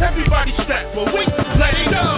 Everybody strapped for we let it go.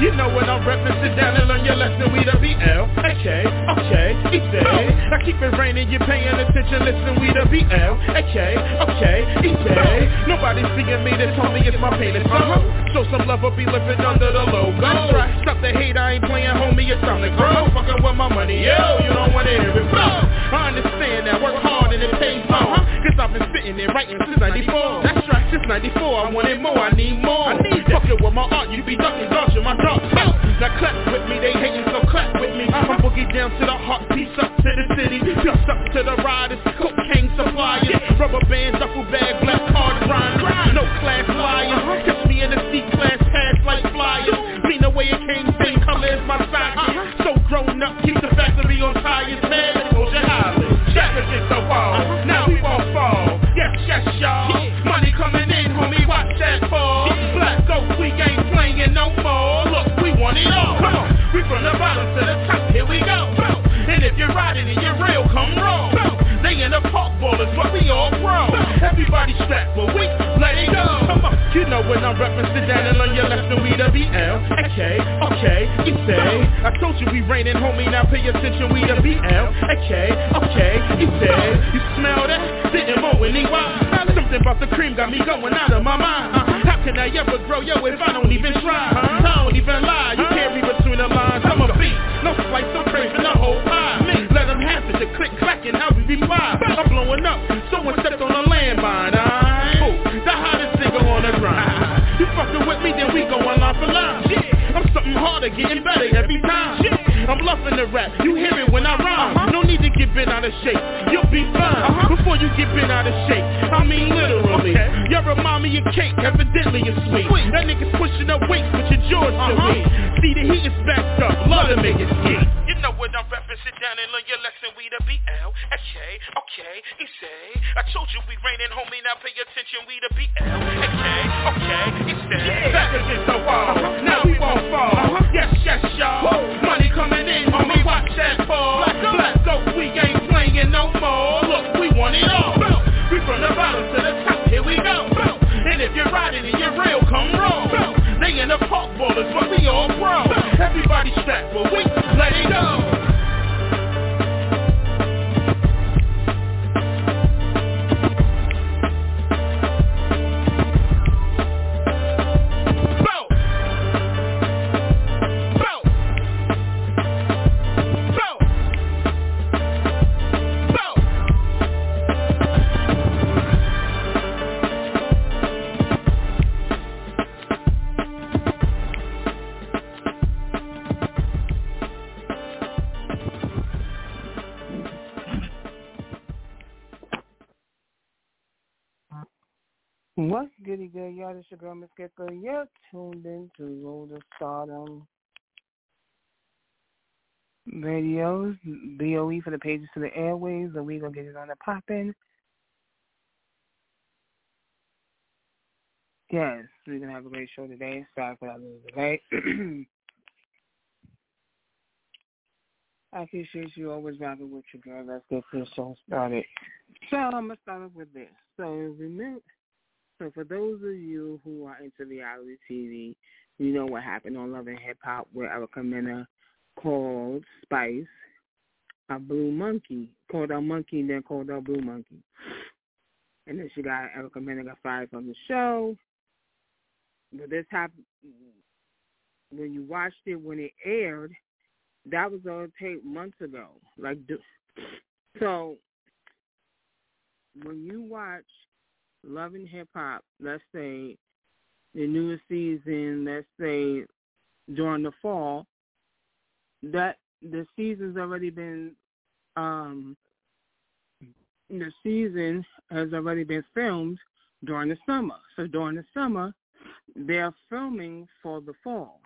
You know what I'm reppin', sit down and learn your lesson. We the BL, okay, okay, easy. I keep it raining, you're paying attention, listen. We the BL, okay, okay, easy. Nobody seeing me, they told me it's my pain. Uh-huh. Show some love, I'll be living under the logo. Right. Stop the hate, I ain't playing, homie. It's time to grow. Fucking with my money, yo. You don't wanna hear it blow. I understand that, work hard and it pays more. Cause I've been sitting there writing since 94. That's right, since 94. I wanted more, I need more. I need Fucking with my art, you be ducking, dodging my drop. Now clap with me, they hating, so clap with me. I'm boogie down to the heart, peace up to the city. Just up to the riders, cocaine suppliers. Rubber bands, duffel bag, black card grind. No class liars. Catch me in the C-class, pass like flyers. Mean the way it came, same color as my socket. So grown up, keep the factory on tires, man. Now we won't fall. Yes, yes, y'all. Money coming in, homie, watch that. Black Ghost, we ain't playing no more. Look, we want it all. We from the bottom to the top, here we go. And if you're riding and you're real, come roll. They in the park ballers, but we all grow. Everybody strapped, but we let it go. Come on. You know when I'm reppin', sit down and learn your lesson. We the BL, okay, okay, you say. I told you we raining, homie, now pay attention. We the BL, okay, okay, you say. You smell that? Didn't mow any why? Something about the cream got me going out of my mind. Uh-huh. How can I ever grow, yo, if I don't even try? I don't even lie, you can't read between the lines. I'm a beat, no slice, I'm them the click clacking, how we reply. I'm blowing up, someone stepped on a landmine. I, oh, the hottest nigga on the grind. You fucking with me, then we go line for line. I'm something harder, getting better every time. I'm bluffing the rap, you hear it when I rhyme. Uh-huh. No need to get bent out of shape, you'll be fine. Uh-huh. Before you get bent out of shape, I mean literally. You remind me of cake, evidently it's sweet. That nigga's pushing up weights, but your jaw's still weak. See the heat is backed up, love to make it ski. You know what I'm reppin', sit down and learn your lesson. We the BL, okay, okay, he say. I told you we raining, homie, now pay attention. We the BL, okay, okay, he say. Back against the wall, uh-huh. now we won't fall. Yes, yes, y'all. Money coming in, homie, watch that fall. Black Ghost, we ain't playing no more. Look, we want it all. We from the bottom to the top, here we go. And if you're riding and you're real, come roll. They in the park ballers, but we all grow. Everybody strapped, but we let it go. Goody good, y'all? This your girl, Miss Gigo. You're tuned in to to Stardom Radios, BOE for the pages to the airwaves, and we going to get it on the poppin'. Yes, we're going to have a great show today. Sorry for that little delay. I appreciate you always rocking with your girl. Let's get this show started. So I'm going to start off with this. So remember, so for those of you who are into reality TV, you know what happened on Love and Hip Hop where Erica Mena called Spice a blue monkey, called her monkey and then called her blue monkey. And then she got Erica Mena got fired from the show. But this happened when you watched it when it aired. That was on tape months ago. Like, so when you watch Love and Hip Hop, let's say the newest season, let's say during the fall, that the season's already been um the season has already been filmed during the summer. So during the summer they're filming for the fall.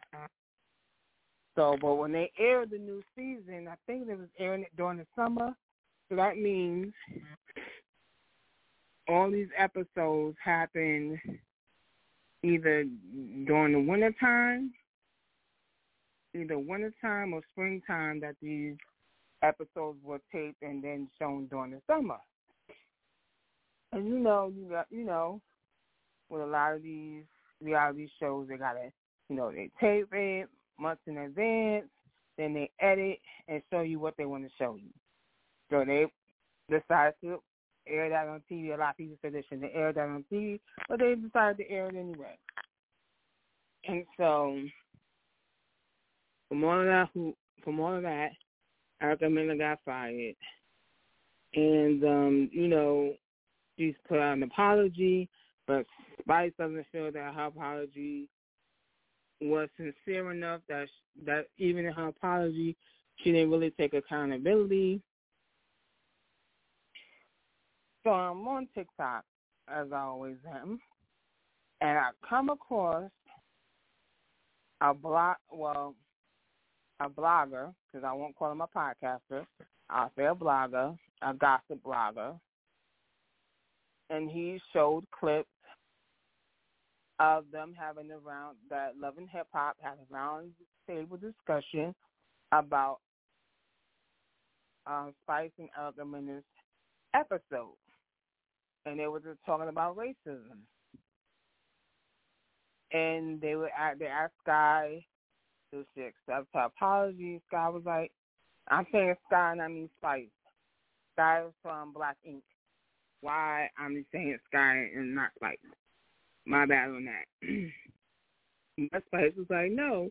So but when they air the new season, I think they was airing it during the summer. So that means all these episodes happen either during the winter time, either winter time or springtime that these episodes were taped and then shown during the summer. And you know, you got you know, with a lot of these reality shows, they gotta, you know, they tape it months in advance, then they edit and show you what they want to show you. So they decide to air that on TV. A lot of people said they shouldn't air that on TV, but they decided to air it anyway. And so, from all of that, from all of that, Erica Mena got fired, and um, you know, she's put out an apology, but Spice doesn't feel that her apology was sincere enough that that even in her apology, she didn't really take accountability. So I'm on TikTok, as I always am, and I come across a blog, well, a blogger, because I won't call him a podcaster. I'll say a blogger, a gossip blogger, and he showed clips of them having a round that Love and Hip Hop had a round table discussion about um, Spice and Mena's episode, and they were just talking about racism. And they were at, they asked Sky to she accept her apology. Sky was like, "I'm saying Sky and I mean Spice. Sky is from Black Ink. Why I'm saying Sky and not Spice." My bad on that. Spice was like, no,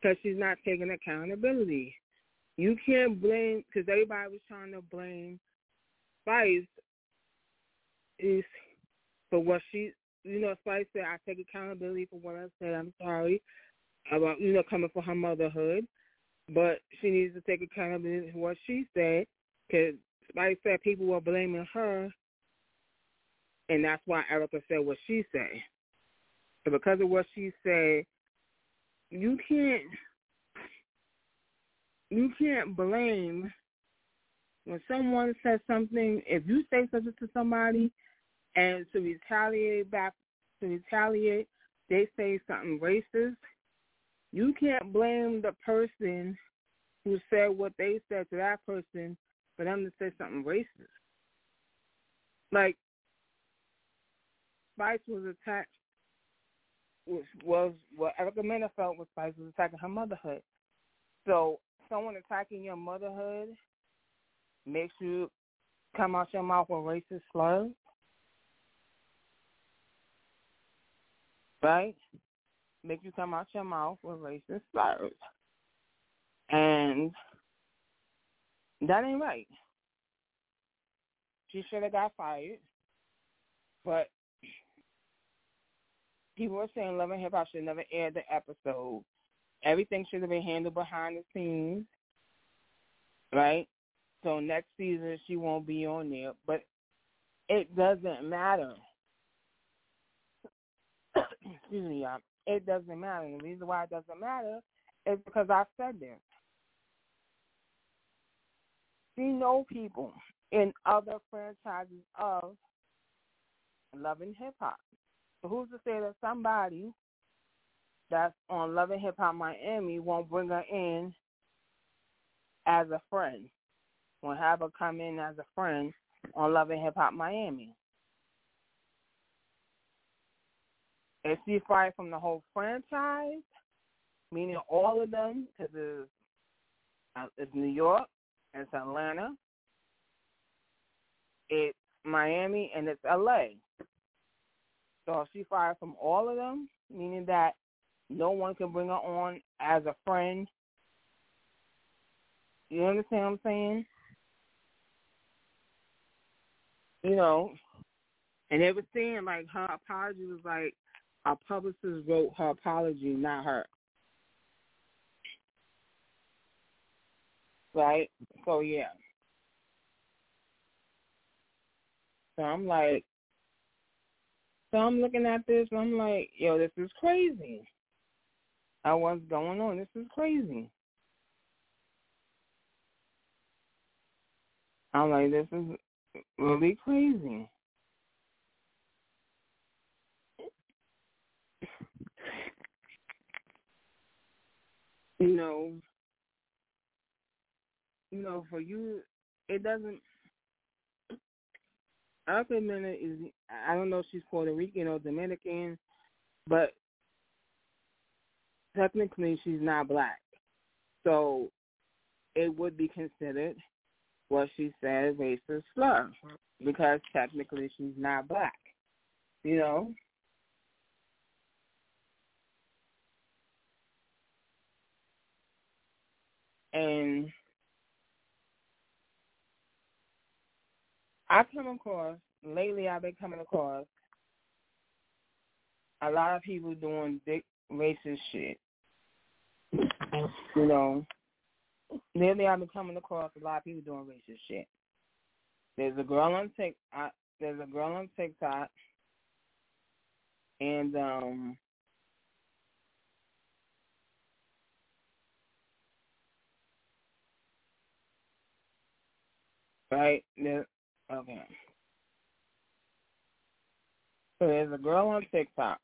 because she's not taking accountability. You can't blame, because everybody was trying to blame Spice is for what she, you know, Spice said, I take accountability for what I said. I'm sorry about, you know, coming for her motherhood. But she needs to take accountability for what she said, because Spice said people were blaming her, and that's why Erica said what she said. So because of what she said, you can't you can't blame when someone says something. If you say something to somebody, and to retaliate back, to retaliate, they say something racist. You can't blame the person who said what they said to that person for them to say something racist. Like Spice was attacked was, was what Erica Mena felt was Spice was attacking her motherhood. So someone attacking your motherhood makes you come out your mouth with racist slurs, right? Make you come out your mouth with racist slurs, and that ain't right. She should have got fired, but people were saying Love and Hip Hop should never air the episode. Everything should have been handled behind the scenes, right? So next season she won't be on there, but it doesn't matter. Excuse me, y'all. It doesn't matter. And the reason why it doesn't matter is because I said this. We know people in other franchises of Love and Hip Hop so who's to say that somebody that's on Love and Hip Hop Miami won't bring her in as a friend? Won't have her come in as a friend on Love and Hip Hop Miami? Is she fired from the whole franchise? Meaning all of them, because it's, uh, it's New York, it's Atlanta, it's Miami, and it's LA. So she fired from all of them, meaning that no one can bring her on as a friend. You understand what I'm saying? You know, and they were saying like her apology was like a publicist wrote her apology, not her. Right? So yeah. So I'm like, so I'm looking at this and I'm like, yo, this is crazy. I what's going on? This is crazy. I'm like, this is really crazy. You know, you know, for you, it doesn't Erica Mena is I don't know if she's Puerto Rican or Dominican, but technically she's not black. So it would be considered what she said racist slur because technically she's not black. You know? And I come across lately I've been coming across a lot of people doing big racist shit. You know, lately I've been coming across a lot of people doing racist shit. There's a girl on Tik. there's a girl on TikTok, and um, right. Okay. So there's a girl on TikTok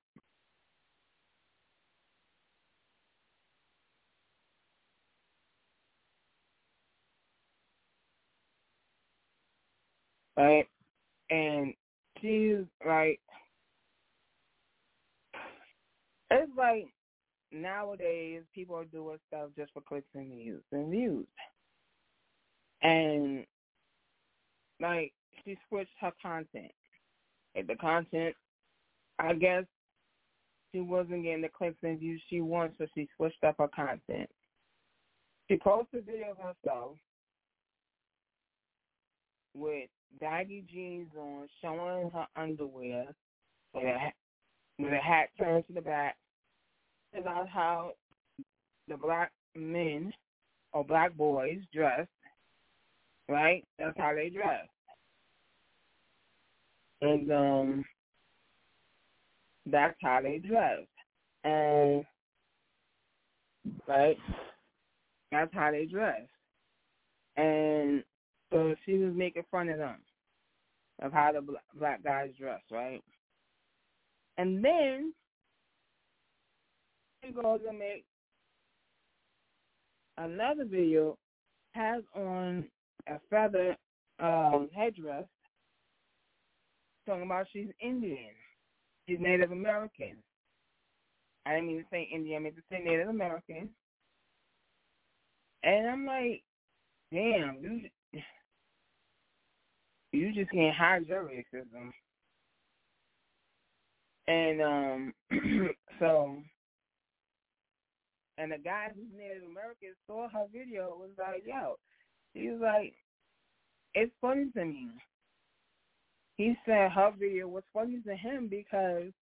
right? And she's like, it's like nowadays people are doing stuff just for clicks and views and views. And like she switched her content. Like the content, I guess she wasn't getting the clicks and views she wants, so she switched up her content. She posted a video of herself with baggy jeans on, showing her underwear with a, with a hat turned to the back about how the black men or black boys dress, right? That's how they dress. And um that's how they dress. And right? That's how they dress. And so she was making fun of them, of how the black guys dress, right? And then she goes and make another video, has on a feather um, headdress, talking about she's Indian. She's Native American. I didn't mean to say Indian, I meant to say Native American. And I'm like, damn, you you just can't hide your racism. And um so and the guy who's Native American saw her video was like, yo, he was like, it's funny to me. He said her video was funny to him because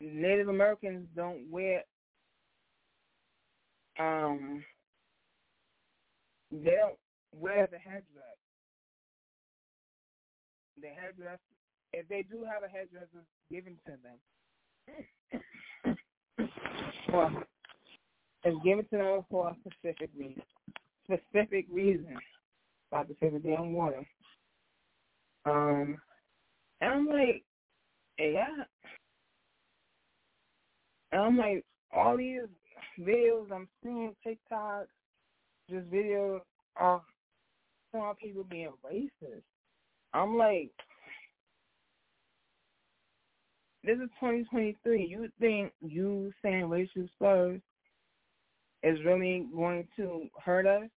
Native Americans don't wear um they don't wear the headdress. The headdress, if they do have a headdress, it's given to them. well, it's given to them for a specific reason. Specific reason. About to say the damn water. Um, and I'm like, yeah. And I'm like, all these videos I'm seeing, TikTok, just videos are on people being racist. I'm like, this is 2023. You think you saying racial slurs is really going to hurt us?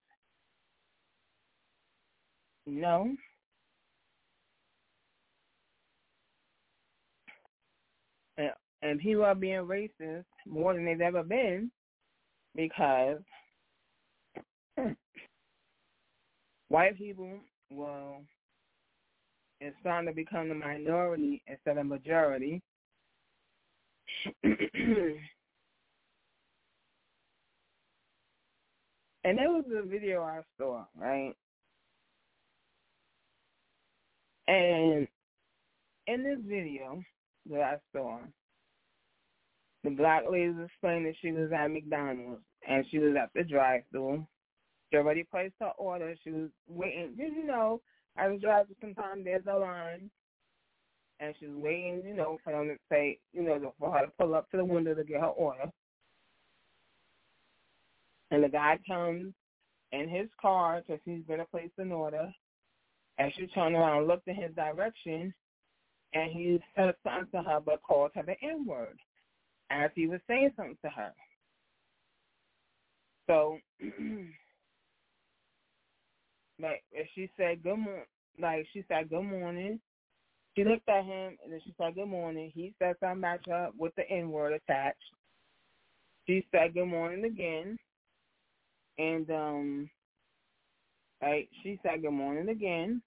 No. And, and people are being racist more than they've ever been because white people well it's starting to become the minority instead of majority. and there was a video I saw, right? And in this video that I saw, the black lady was explaining that she was at McDonald's and she was at the drive-through she already placed her order. She was waiting. Did You know, I was driving sometimes there's a line, and she was waiting, you know, for them to say, you know, for her to pull up to the window to get her order. And the guy comes in his car because he's going to place an order. And she turned around, looked in his direction, and he said something to her but called her the N-word. as he was saying something to her. So, like, she said good morning, like she said good morning, she looked at him and then she said good morning. He said something back to her with the N word attached. She said good morning again, and um, right, she said good morning again.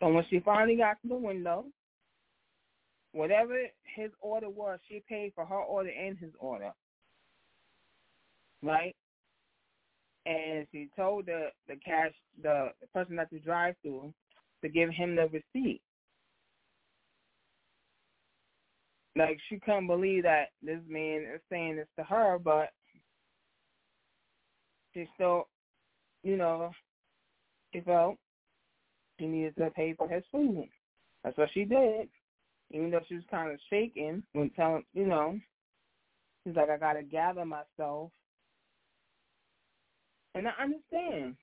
So when she finally got to the window, whatever his order was, she paid for her order and his order. Right? And she told the the cash the, the person at the drive through to give him the receipt. Like she couldn't believe that this man is saying this to her, but she still, you know, she felt she needed to pay for his food. That's what she did even though she was kind of shaking when telling, you know, she's like, I got to gather myself. And I understand.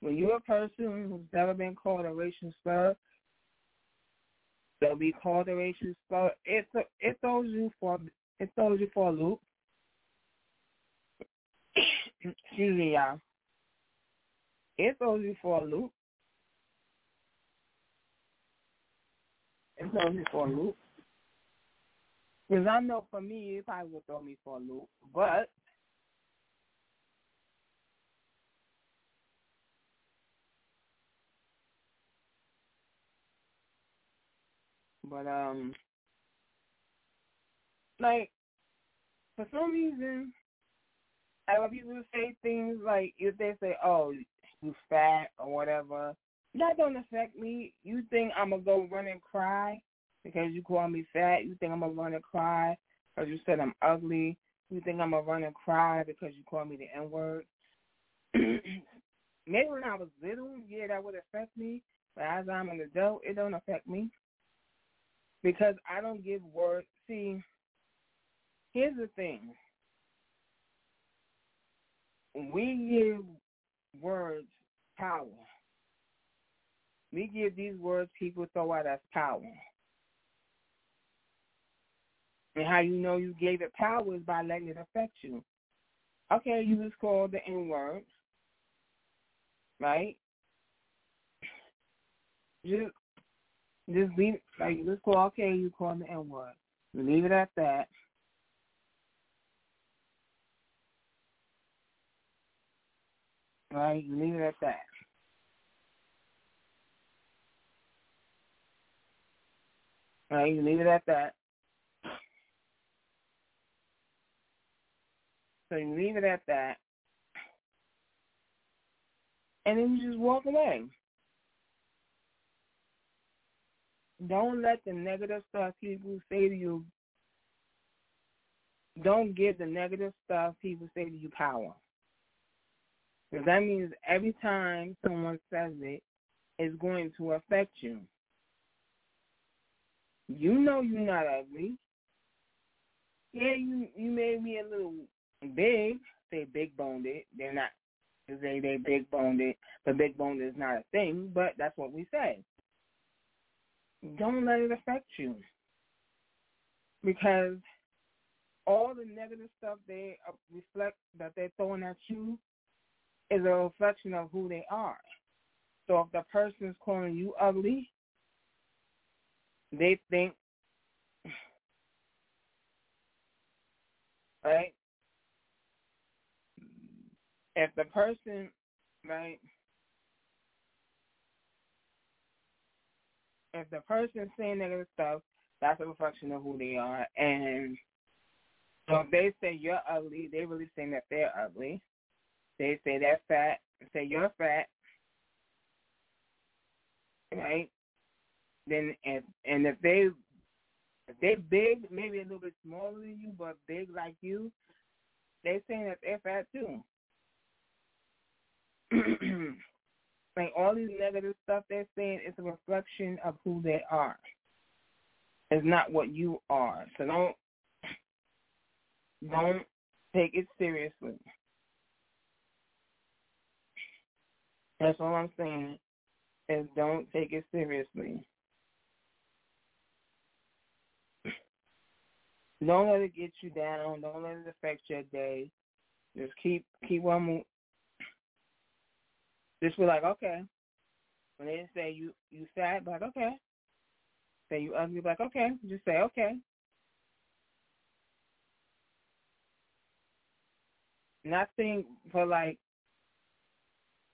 When you're a person who's never been called a racial slur, they'll be called a racial slur. It, it throws you for it throws you for a loop. Excuse me, y'all. It throws you for a loop. It's throw me for a loop. Because I know for me, it probably would throw me for a loop. But But um, like for some reason, I when people say things like if they say, "Oh, you fat" or whatever, that don't affect me. You think I'm gonna go run and cry because you call me fat? You think I'm gonna run and cry because you said I'm ugly? You think I'm gonna run and cry because you call me the N word? Maybe when I was little, yeah, that would affect me. But as I'm an adult, it don't affect me because I don't give words. See, here's the thing: we give words power. We give these words people throw out as power. And how you know you gave it power is by letting it affect you. Okay, you was called the N word, right? Just, just leave like let's call okay, you call the N word. Leave it at that. Right, leave it at that. Right, leave it at that. So you leave it at that. And then you just walk away. Don't let the negative stuff people say to you, don't give the negative stuff people say to you power. Because that means every time someone says it, it's going to affect you. You know you're not ugly. Yeah, you you made me a little big. Say big boned it. They're not. Say they big boned it. The big boned is not a thing, but that's what we say. Don't let it affect you, because all the negative stuff they uh, reflect that they're throwing at you is a reflection of who they are. So if the person is calling you ugly, they think, right? If the person, right? If the person is saying negative stuff, that's a reflection of who they are. And so if they say you're ugly, they're really saying that they're ugly. They say they're fat, say you're fat, right? then if and if they if they big, maybe a little bit smaller than you, but big like you, they saying that they're fat too. like all these negative stuff they're saying is a reflection of who they are. It's not what you are. So don't don't take it seriously. That's all I'm saying. Is don't take it seriously. Don't let it get you down. Don't let it affect your day. Just keep keep on moving. Just be like, okay. When they say you you fat, like okay. Say you ugly, like okay. Just say okay. Nothing for like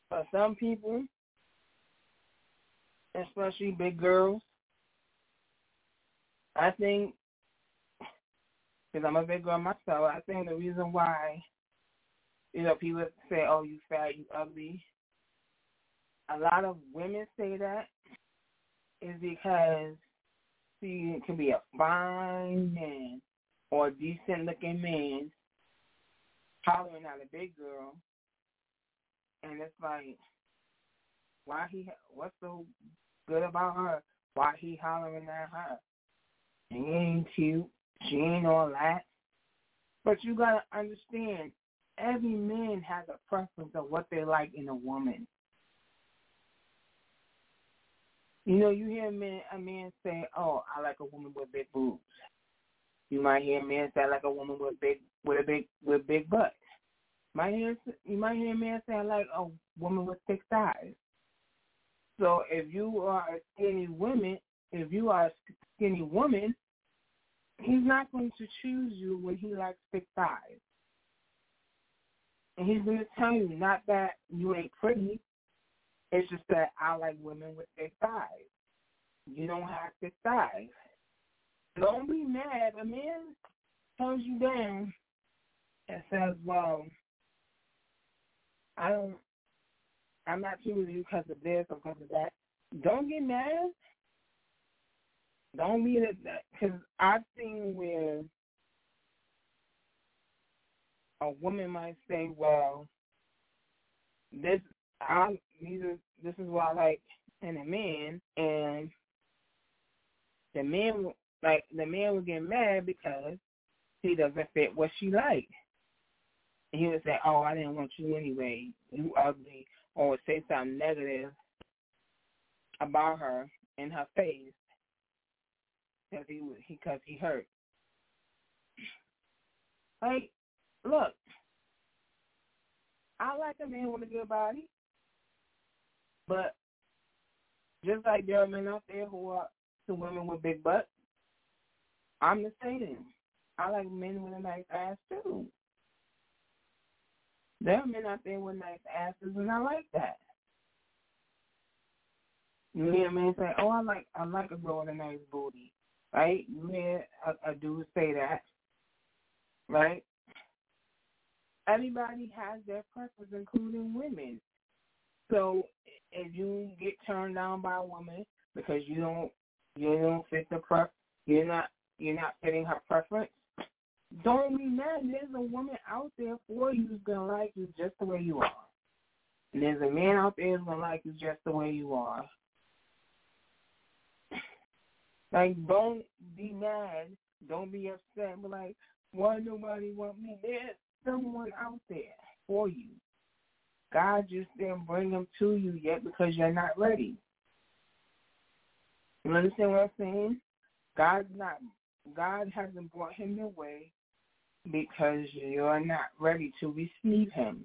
for some people, especially big girls. I think because I'm a big girl myself. I think the reason why, you know, people say, "Oh, you fat, you ugly." A lot of women say that is because see, can be a fine man or a decent looking man hollering at a big girl, and it's like, why he? What's so good about her? Why he hollering at her? She ain't cute. She ain't all that. But you gotta understand, every man has a preference of what they like in a woman. You know, you hear a man, a man say, "Oh, I like a woman with big boobs." You might hear a man say, "I like a woman with big, with a big, with big butt." Might hear, you might hear a man "I like a woman with thick thighs." So if you are a skinny woman, if you are a skinny woman, he's not going to choose you when he likes thick thighs. And he's going to tell you not that you ain't pretty, it's just that I like women with thick thighs. You don't have thick thighs. Don't be mad. A man turns you down and says, well, I don't, I'm not choosing you because of this or because of that. Don't get mad. Don't be that because I've seen where a woman might say, "Well, this I these are this is what I like in a man," and the man like the man would get mad because he doesn't fit what she like. And he would say, "Oh, I didn't want you anyway. You ugly," or say something negative about her in her face because he because he, he hurt. Like, look, I like a man with a good body, but just like there are men out there who are to women with big butts, I'm the same. I like men with a nice ass too. There are men out there with nice asses, and I like that. You hear a say, "Oh, I like I like a girl with a nice booty." right? You hear a, a dude say that, right? Everybody has their preference, including women. So if you get turned down by a woman because you don't you don't fit the pref you're not you're not fitting her preference, don't be mad. There's a woman out there for you who's gonna like you just the way you are. And there's a man out there who's gonna like you just the way you are. Like, don't be mad. Don't be upset. But like, why nobody want me? There's someone out there for you. God just didn't bring them to you yet because you're not ready. You understand what I'm saying? God's not. God hasn't brought him your way because you're not ready to receive him.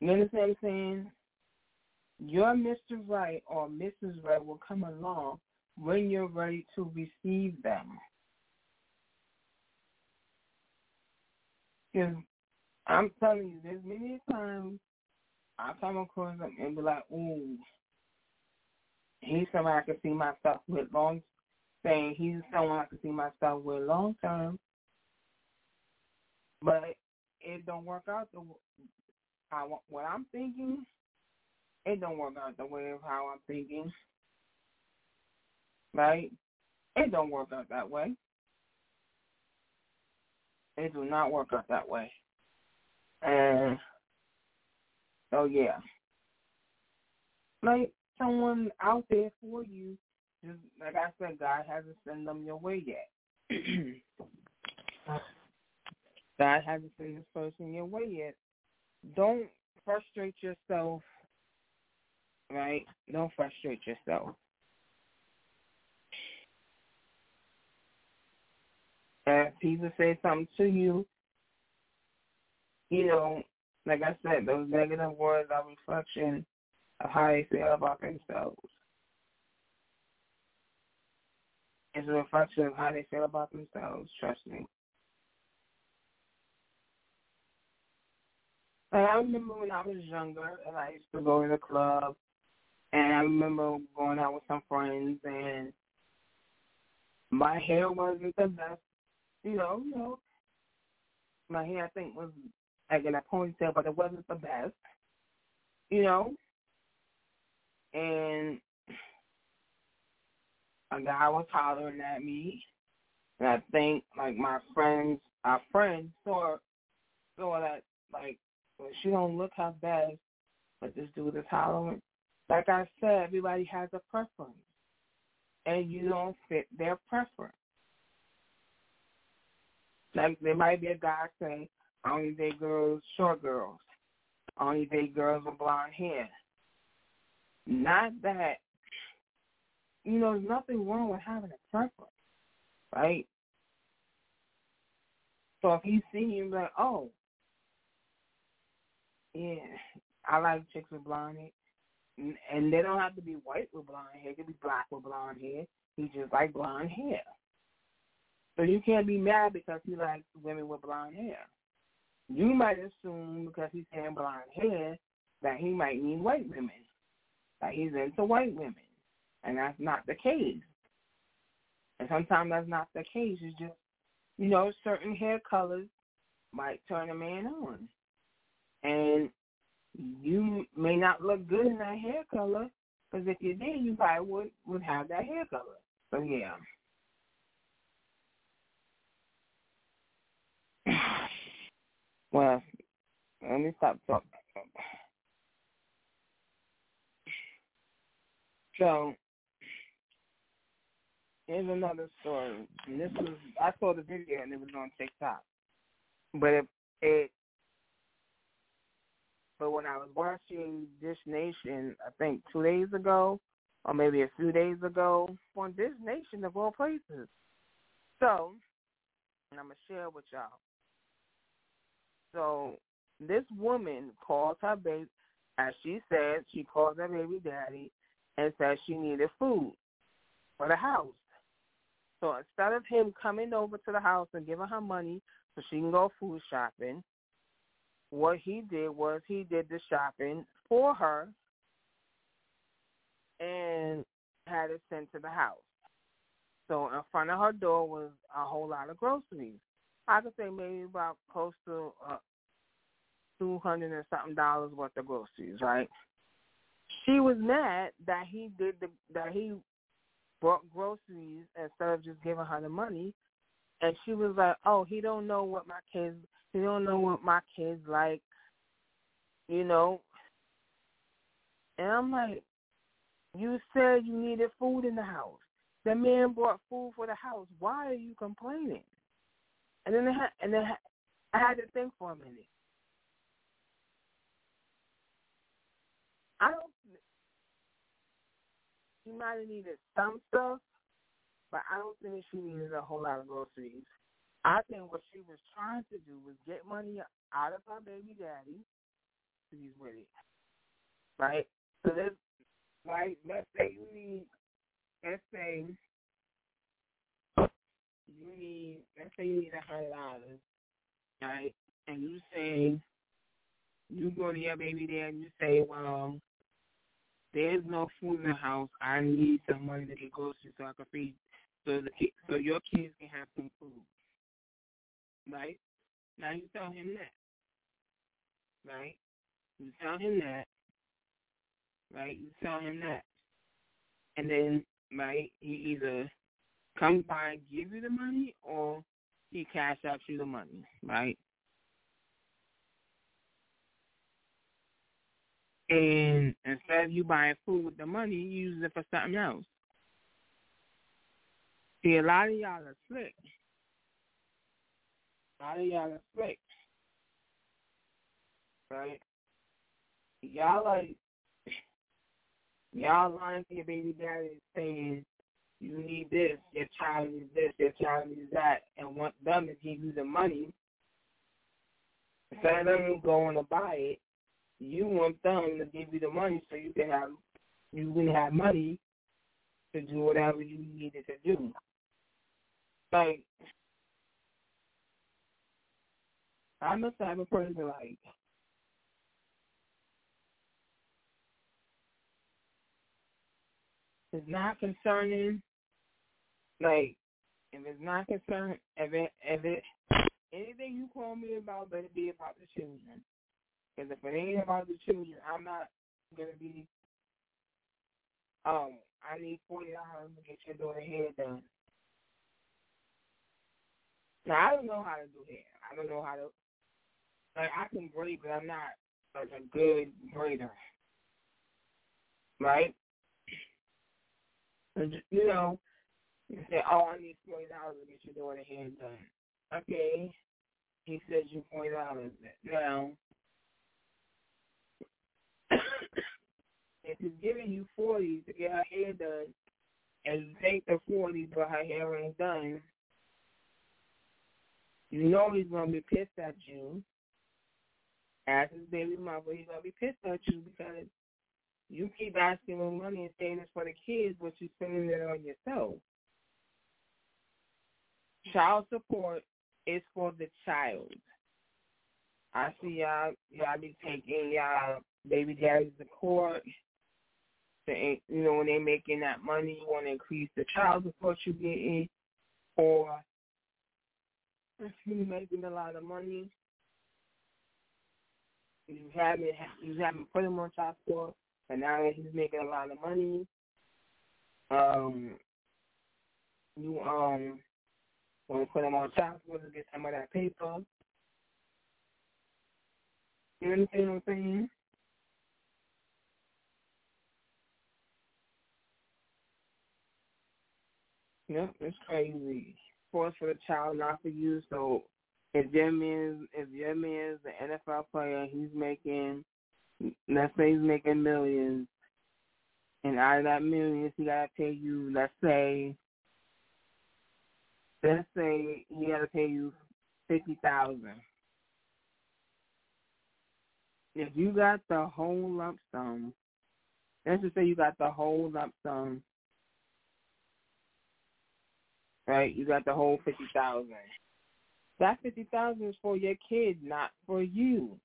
You understand what I'm saying? your Mr. Right or Mrs. Right will come along when you're ready to receive them. Because I'm telling you, there's many times I come across them and be like, ooh, he's someone I can see myself with long saying he's someone I can see myself with long term. But it don't work out the I what I'm thinking it don't work out the way of how I'm thinking. Right? It don't work out that way. It do not work out that way. And so yeah. Like someone out there for you, just like I said, God hasn't sent them your way yet. God hasn't sent this person your way yet. Don't frustrate yourself, right? Don't frustrate yourself. If people say something to you, you know, like I said, those negative words are reflection of how they feel about themselves. It's a reflection of how they feel about themselves, trust me. I remember when I was younger and I used to go to the club and I remember going out with some friends and my hair wasn't the best. You know, you know. My hair I think was like in a ponytail, but it wasn't the best. You know? And a guy was hollering at me. And I think like my friends our friends saw saw that like well, she don't look her best, but this dude is hollering. Like I said, everybody has a preference. And you don't fit their preference. Like there might be a guy saying, I only date girls, short girls. I only date girls with blonde hair. Not that, you know, there's nothing wrong with having a preference, right? So if he see you, like, oh, yeah, I like chicks with blonde hair and they don't have to be white with blonde hair. It could be black with blonde hair. He just like blonde hair. So you can't be mad because he likes women with blonde hair. You might assume because he's saying blonde hair that he might mean white women, that he's into white women, and that's not the case. And sometimes that's not the case. It's just, you know, certain hair colors might turn a man on. And you may not look good in that hair color, because if you did, you probably would would have that hair color. So yeah. Well, let me stop talking. So here's another story. And this was I saw the video and it was on TikTok, but it it but when I was watching Dish Nation, I think two days ago, or maybe a few days ago, on Dish Nation of all places. So, and I'm gonna share with y'all. So, this woman calls her baby, as she said, she calls her baby daddy and says she needed food for the house. So instead of him coming over to the house and giving her money so she can go food shopping, what he did was he did the shopping for her and had it sent to the house. So in front of her door was a whole lot of groceries. I could say maybe about close to uh, two hundred and something dollars worth of groceries, right? She was mad that he did the that he bought groceries instead of just giving her the money, and she was like, "Oh, he don't know what my kids you don't know what my kids like, you know. And I'm like, you said you needed food in the house. The man brought food for the house. Why are you complaining? And then, ha- and then I had to think for a minute. I don't. She might have needed some stuff, but I don't think she needed a whole lot of groceries. I think what she was trying to do was get money out of her baby daddy. She's with it, right? So let's like let's say you need let's say you need let's say you need a hundred dollars, right? And you say you go to your baby dad and you say, well, there's no food in the house. I need some money to get groceries so I can feed so the so your kids can have some food right? Now you tell him that, right? You tell him that, right? You tell him that, and then right, he either comes by and give you the money, or he cash out you the money, right? And instead of you buying food with the money, you use it for something else. See, a lot of y'all are slick A lot of y'all are fake. Right? Y'all like y'all lying to your baby daddy saying you need this, your child needs this, your child needs that, and want them to give you the money, instead of them going to buy it, you want them to give you the money so you can have you can have money to do whatever you needed to do. Like I'm the type of person like it's not concerning like if it's not concerned if it if it anything you call me about better be about the children. Because if it ain't about the children, I'm not gonna be um I need forty dollars to get your daughter hair done. Now I don't know how to do hair. I don't know how to like I can braid but I'm not like a good braider. Right? You know, you say, Oh, I need forty dollars to get your daughter hair done. Okay. He says you forty dollars. Now if he's giving you forty to get her hair done and you take the forty but her hair ain't done, you know he's gonna be pissed at you. As his baby mother, he's gonna be pissed at you because you keep asking for money and saying it's for the kids, but you're spending it on yourself. Child support is for the child. I see y'all y'all be taking y'all baby daddies to court. You know, when they're making that money, you want to increase the child support you getting, or if you making a lot of money, you haven't you haven't put him on child support, but now that he's making a lot of money, um, you um want to put him on child support to get some of that paper. You understand what I'm saying? Yep, it's crazy. Sports for the child, not for you. So if your man, if your man's an NFL player, he's making, let's say he's making millions, and out of that millions, he gotta pay you, let's say, let's say he gotta pay you fifty thousand. If you got the whole lump sum, let's just say you got the whole lump sum right? You got the whole fifty thousand. That fifty thousand is for your kid, not for you.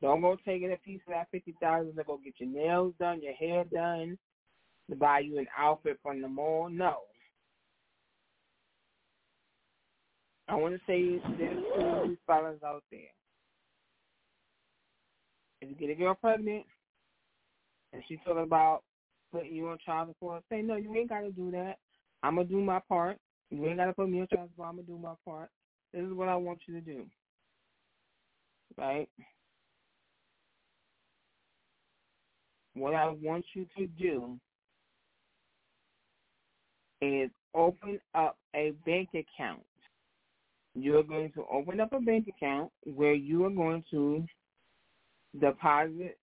Don't go taking a piece of that fifty thousand to go get your nails done, your hair done, to buy you an outfit from the mall. No. I want to say there's two fellas out there. If you get a girl pregnant and she's talking about putting you on child support, say no, you ain't got to do that. I'm gonna do my part. You ain't gotta put me on child support. I'm gonna do my part. This is what I want you to do. Right? What I want you to do is open up a bank account. You're going to open up a bank account where you are going to deposit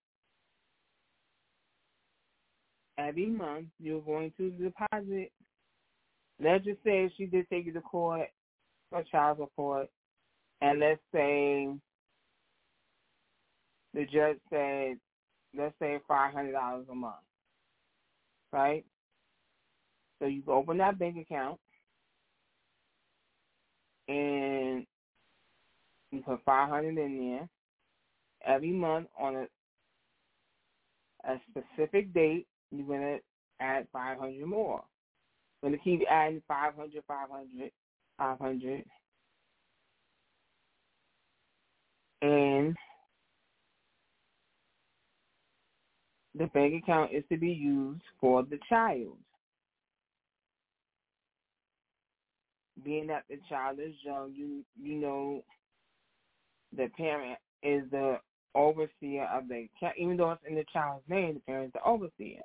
every month. You're going to deposit let's just say she did take you to court for child support, and let's say the judge said, let's say five hundred dollars a month, right? So you open that bank account, and you put five hundred in there every month on a a specific date. You're gonna add five hundred more going to keep adding 500, 500, 500. And the bank account is to be used for the child. Being that the child is young, you you know the parent is the overseer of the account. even though it's in the child's name, the parent is the overseer.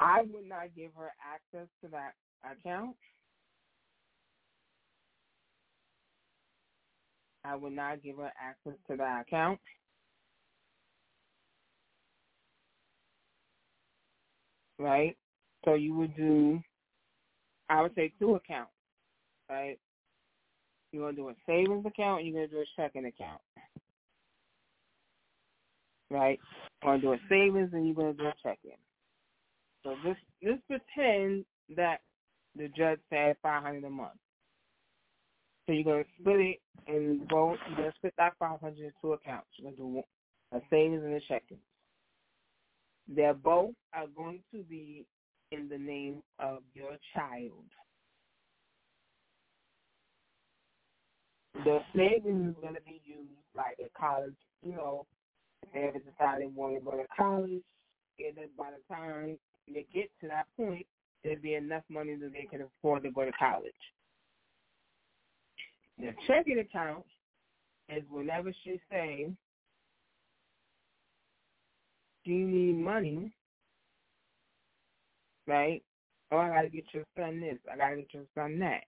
I would not give her access to that account. I would not give her access to that account. Right? So you would do, I would say two accounts, right? You're going to do a savings account, and you're going to do a checking account. Right? You're going to do a savings and you're going to do a checking. So just pretend that the judge said 500 a month. So you're to split it in both, you're to split that 500 in two accounts. You're to do a savings and a checking. They're both are going to be in the name of your child. The savings is to be used like at college, you know, if they ever decide they want to go to college, and then by the time they get to that hmm. point, there'd be enough money that they can afford to go to college. The checking account is whenever she say, do you need money? Right? Oh, I gotta get your son this. I gotta get your son that.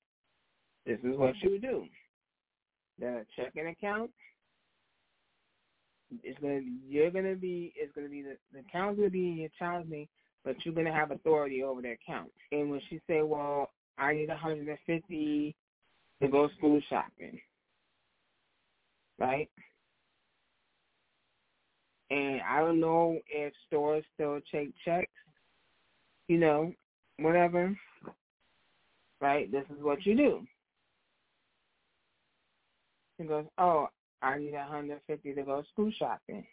This is what you do. The checking account is gonna be you're gonna be it's gonna be the the account's gonna be in your child's name, but you're gonna have authority over the account. And when she say, Well, I need a hundred and fifty to go school shopping. Right? And I don't know if stores still take checks, you know, whatever. Right? This is what you do. He goes, Oh, I need a hundred fifty to go school shopping.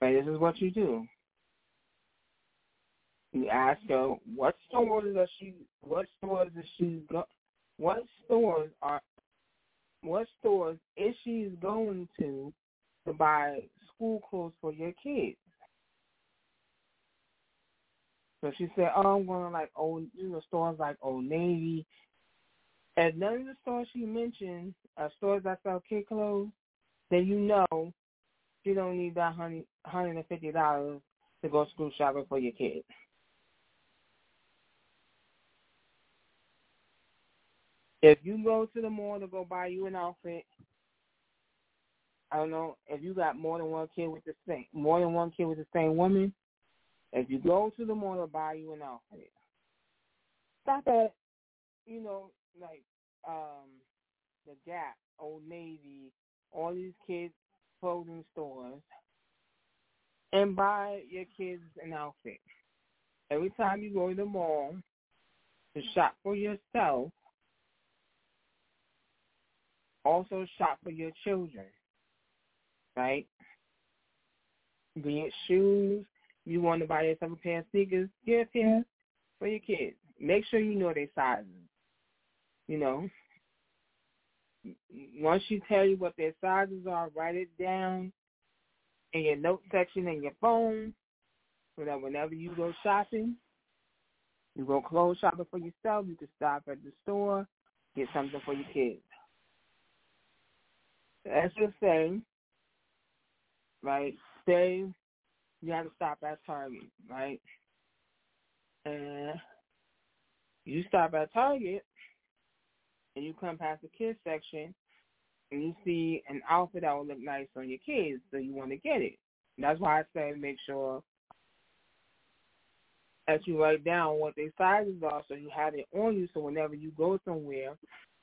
Right, this is what you do. Ask her what stores does she what stores does she go what stores are what stores is she going to to buy school clothes for your kids. So she said, "Oh, I'm going to like old, you know, stores like Old Navy." And none of the stores she mentioned are stores that sell kid clothes. Then you know you don't need that hundred hundred and fifty dollars to go school shopping for your kids. If you go to the mall to go buy you an outfit, I don't know if you got more than one kid with the same more than one kid with the same woman. If you go to the mall to buy you an outfit, stop at you know like um the Gap, Old Navy, all these kids clothing stores, and buy your kids an outfit. Every time you go to the mall to shop for yourself, also shop for your children right? Be it shoes, you want to buy yourself a pair of sneakers, get a pair for your kids. Make sure you know their sizes. You know, once you tell you what their sizes are, write it down in your note section in your phone, so that whenever you go shopping, you go clothes shopping for yourself. You can stop at the store, get something for your kids. Let's just say right? Say you have to stop at Target, right? And you stop at Target and you come past the kids section and you see an outfit that will look nice on your kids, so you want to get it. That's why I say make sure that you write down what their sizes are so you have it on you so whenever you go somewhere,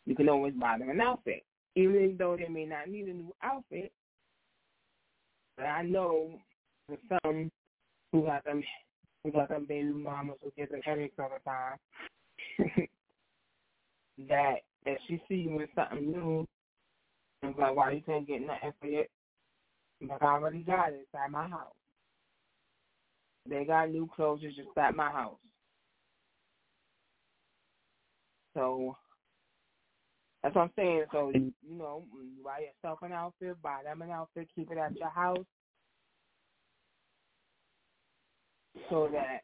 you can always buy them an outfit. Even though they may not need a new outfit, but I know for some who got them who got them baby mamas who get them headaches all the time that if she see you with something new and like, why you can't get nothing for it? But I already got it. It's at my house. They got new clothes. It's just at my house. So that's what I'm saying. So you know, you buy yourself an outfit, buy them an outfit, keep it at your house, so that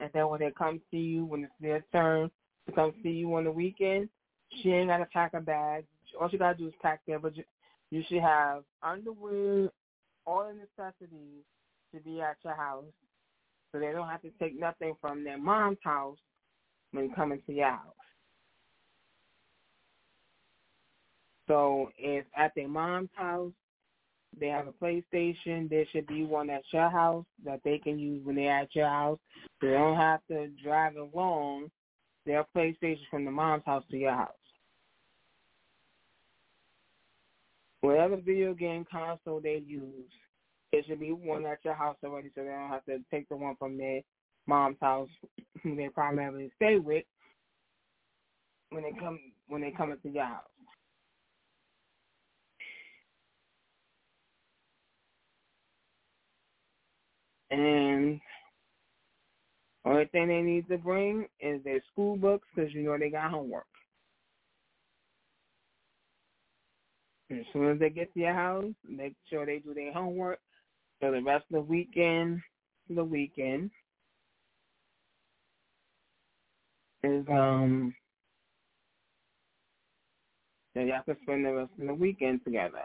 and then when they come see you, when it's their turn to come see you on the weekend, she ain't gotta pack a bag. All she gotta do is pack their but you should have underwear, all the necessities to be at your house, so they don't have to take nothing from their mom's house when coming to your house. So if at their mom's house they have a PlayStation. There should be one at your house that they can use when they're at your house. They don't have to drag along their PlayStation from the mom's house to your house. Whatever video game console they use, it should be one at your house already, so they don't have to take the one from their mom's house, who they primarily stay with, when they come when they come into your house. And only thing they need to bring is their school books because you know they got homework. As soon as they get to your house, make sure they do their homework. for the rest of the weekend, the weekend is um so y'all can spend the rest of the weekend together.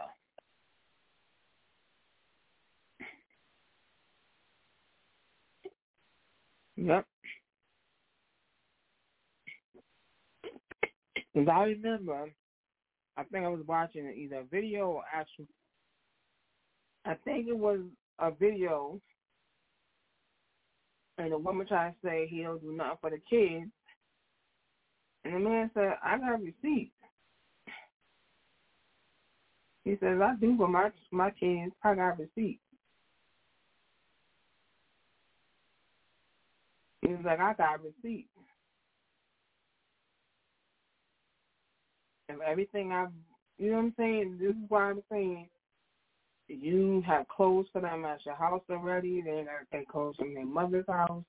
Yep. Because I remember, I think I was watching either a video or actual. I think it was a video, and the woman tried to say he don't do nothing for the kids, and the man said, "I got receipts." He says, "I do for my my kids. I got receipts." He was like, I got receipts. And everything I've, you know what I'm saying? This is why I'm saying you have clothes for them at your house already. They got take clothes from their mother's house.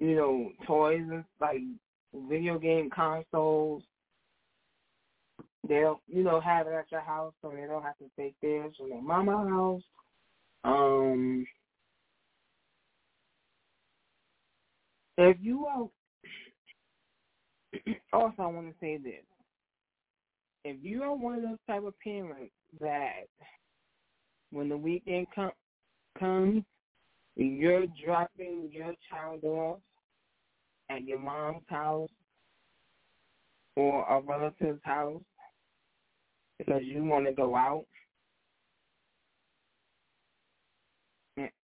You know, toys and like video game consoles. They'll, you know, have it at your house so they don't have to take theirs from their mama's house. Um, If you are, also I want to say this. If you are one of those type of parents that when the weekend com- comes, you're dropping your child off at your mom's house or a relative's house because you want to go out,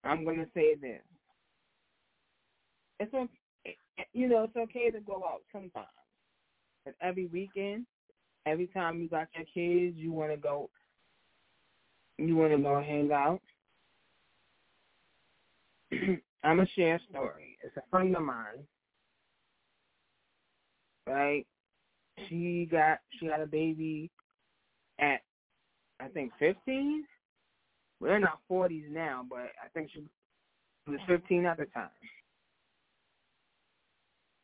I'm going to say this it's okay, you know, it's okay to go out sometimes. But every weekend, every time you got your kids, you want to go, you want to go hang out. I'm gonna share a story. It's a friend of mine, right? She got she had a baby at I think 15. We're not 40s now, but I think she was 15 at the time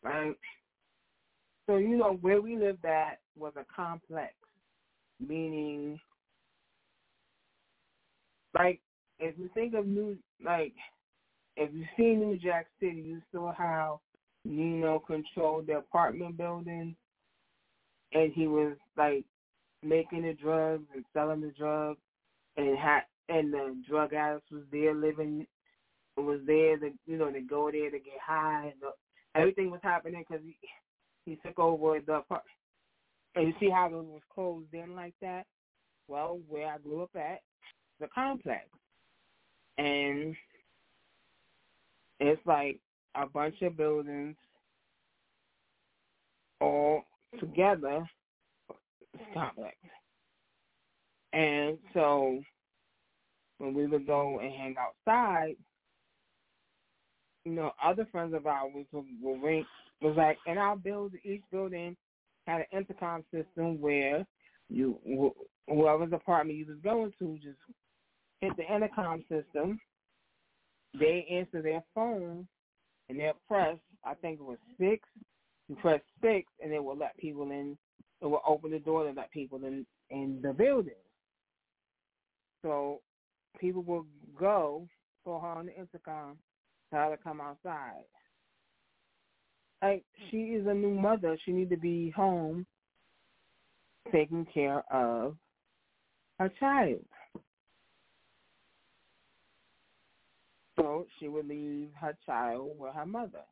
right? So, you know, where we lived at was a complex, meaning, like, if you think of New, like, if you see New Jack City, you saw how Nino controlled the apartment buildings, and he was, like, making the drugs and selling the drugs, and had, and the drug addicts was there living, was there to, you know, to go there to get high, and everything was happening because he, he took over the apartment. And you see how it was closed in like that? Well, where I grew up at, the complex. And it's like a bunch of buildings all together, It's complex. And so when we would go and hang outside, you know, other friends of ours will, will ring, was like, in our build, each building had an intercom system where you, whoever's apartment you was going to, just hit the intercom system. They answer their phone, and they'll press, I think it was six. You press six, and it will let people in. It will open the door to let people in in the building. So people will go, go on the intercom, tell to come outside. Like she is a new mother. She need to be home taking care of her child. So she would leave her child with her mother.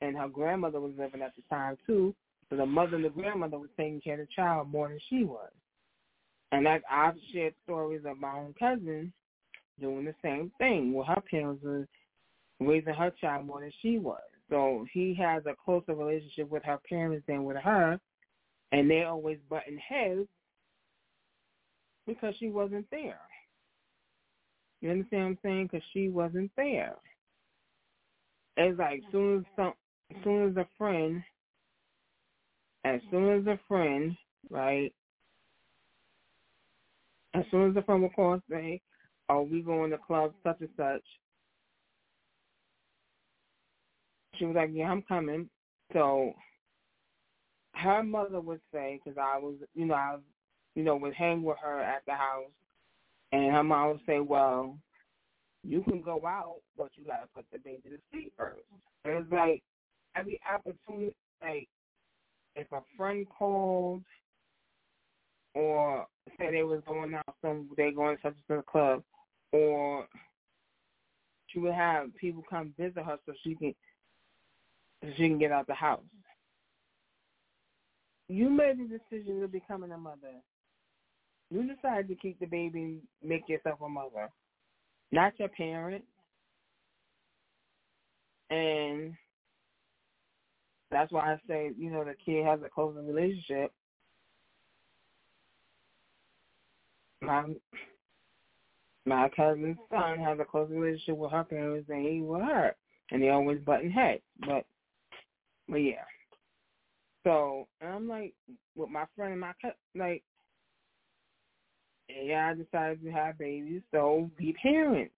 And her grandmother was living at the time too. So the mother and the grandmother was taking care of the child more than she was. And like I've shared stories of my own cousin doing the same thing where her parents were raising her child more than she was. So he has a closer relationship with her parents than with her, and they're always butting heads because she wasn't there. You understand what I'm saying? Because she wasn't there. It's like soon as some, soon as a friend, as soon as a friend, right? As soon as a friend will call say, "Oh, we going to club such and such," she was like, "Yeah, I'm coming." So her mother would say, because I was, you know, I, you know, would hang with her at the house, and her mom would say, "Well, you can go out, but you gotta put the baby to sleep first. It's like every opportunity, like if a friend called or say they was going out some they going to such a club or she would have people come visit her so she can so she can get out the house. You made the decision of becoming a mother. You decided to keep the baby make yourself a mother, not your parent. And that's why I say, you know, the kid has a closer relationship. My cousin's son has a close relationship with her parents than he with her, and they always button heads. But, but yeah. So and I'm like, with my friend and my cousin, like, yeah, I decided to have babies, so be parents.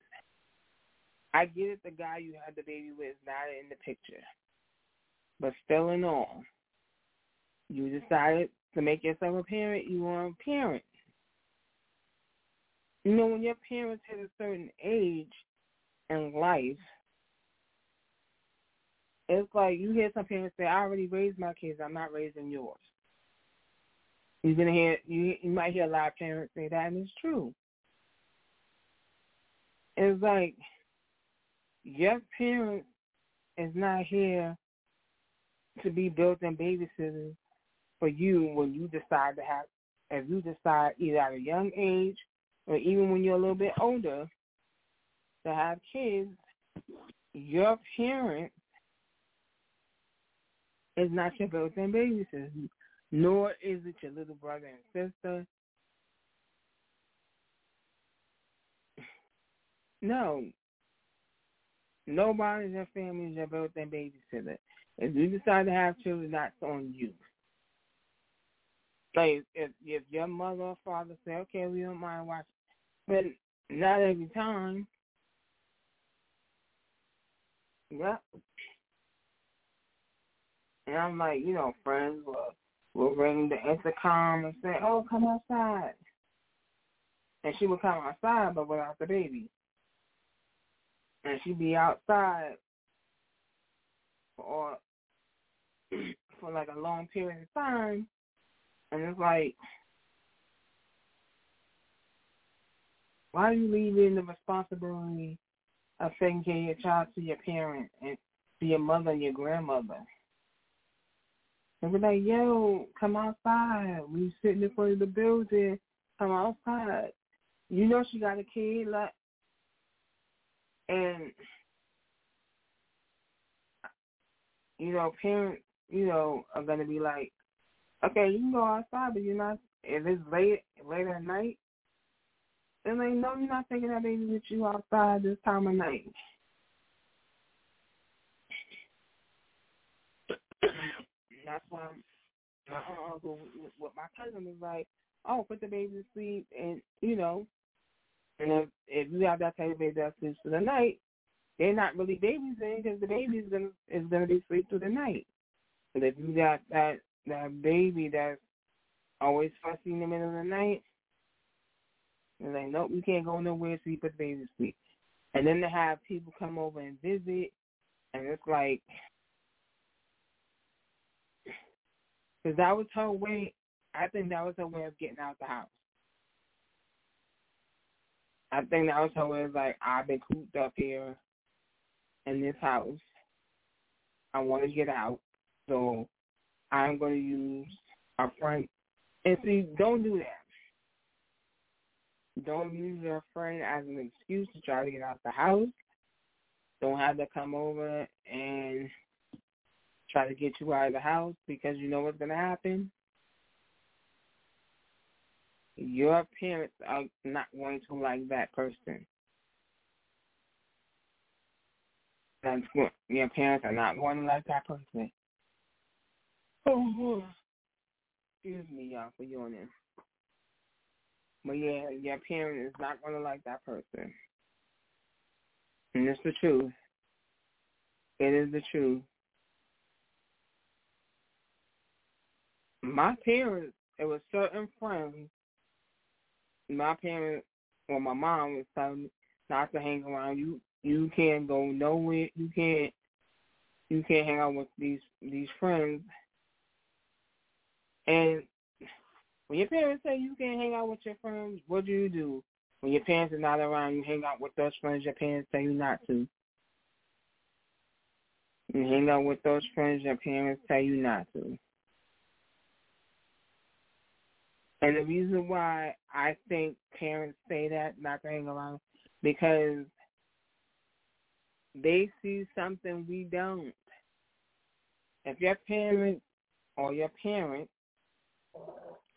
I get it. The guy you had the baby with is not in the picture. But still in all, you decided to make yourself a parent, you are a parent. You know, when your parents hit a certain age in life, it's like you hear some parents say, I already raised my kids, I'm not raising yours. You're gonna hear you you might hear a lot of parents say that and it's true. It's like your parents is not here to be built-in babysitters for you when you decide to have, if you decide either at a young age or even when you're a little bit older to have kids, your parent is not your built-in babysitter, nor is it your little brother and sister. No. Nobody in your family is your built-in babysitter. If you decide to have children, that's on you. Like if if your mother or father say, okay, we don't mind watching, but not every time. Yeah. And I'm like, you know, friends will will ring the intercom and say, "Oh, come outside," and she would come outside, but without the baby, and she'd be outside for for like a long period of time, and it's like, why are you leaving the responsibility of taking care of your child to your parent and to your mother and your grandmother? And we're like, yo, come outside. We sitting in front of the building. Come outside. You know she got a kid, like, and you know, parents you know, are going to be like, okay, you can go outside, but you're not, if it's late, late at night, then they know you're not taking that baby with you outside this time of night. That's why my uncle, with my cousin was like, oh, put the baby to sleep, and, you know, and if, if you have that type of baby that sleeps for the night, they're not really babies then because the baby is gonna is gonna be asleep through the night. But if you got that that baby that's always fussy in the middle of the night, and like, nope, you can't go nowhere you put the baby sleep. And then to have people come over and visit, and it's like, because that was her way. I think that was her way of getting out the house. I think that was her way of like, I've been cooped up here in this house. I want to get out. So I'm going to use a friend. And see, don't do that. Don't use your friend as an excuse to try to get out the house. Don't have to come over and try to get you out of the house because you know what's going to happen. Your parents are not going to like that person. That's what your parents are not going to like that person. Oh, excuse me, y'all, for yawning. But yeah, your parent is not going to like that person. And it's the truth. It is the truth. My parents, it was certain friends. My parents, or my mom was telling me not to hang around. You you can't go nowhere. You can't you can't hang out with these these friends. And when your parents say you can't hang out with your friends, what do you do? When your parents are not around, you hang out with those friends your parents tell you not to. You hang out with those friends your parents tell you not to. And the reason why I think parents say that, not to hang around, because they see something we don't. If your parent or your parent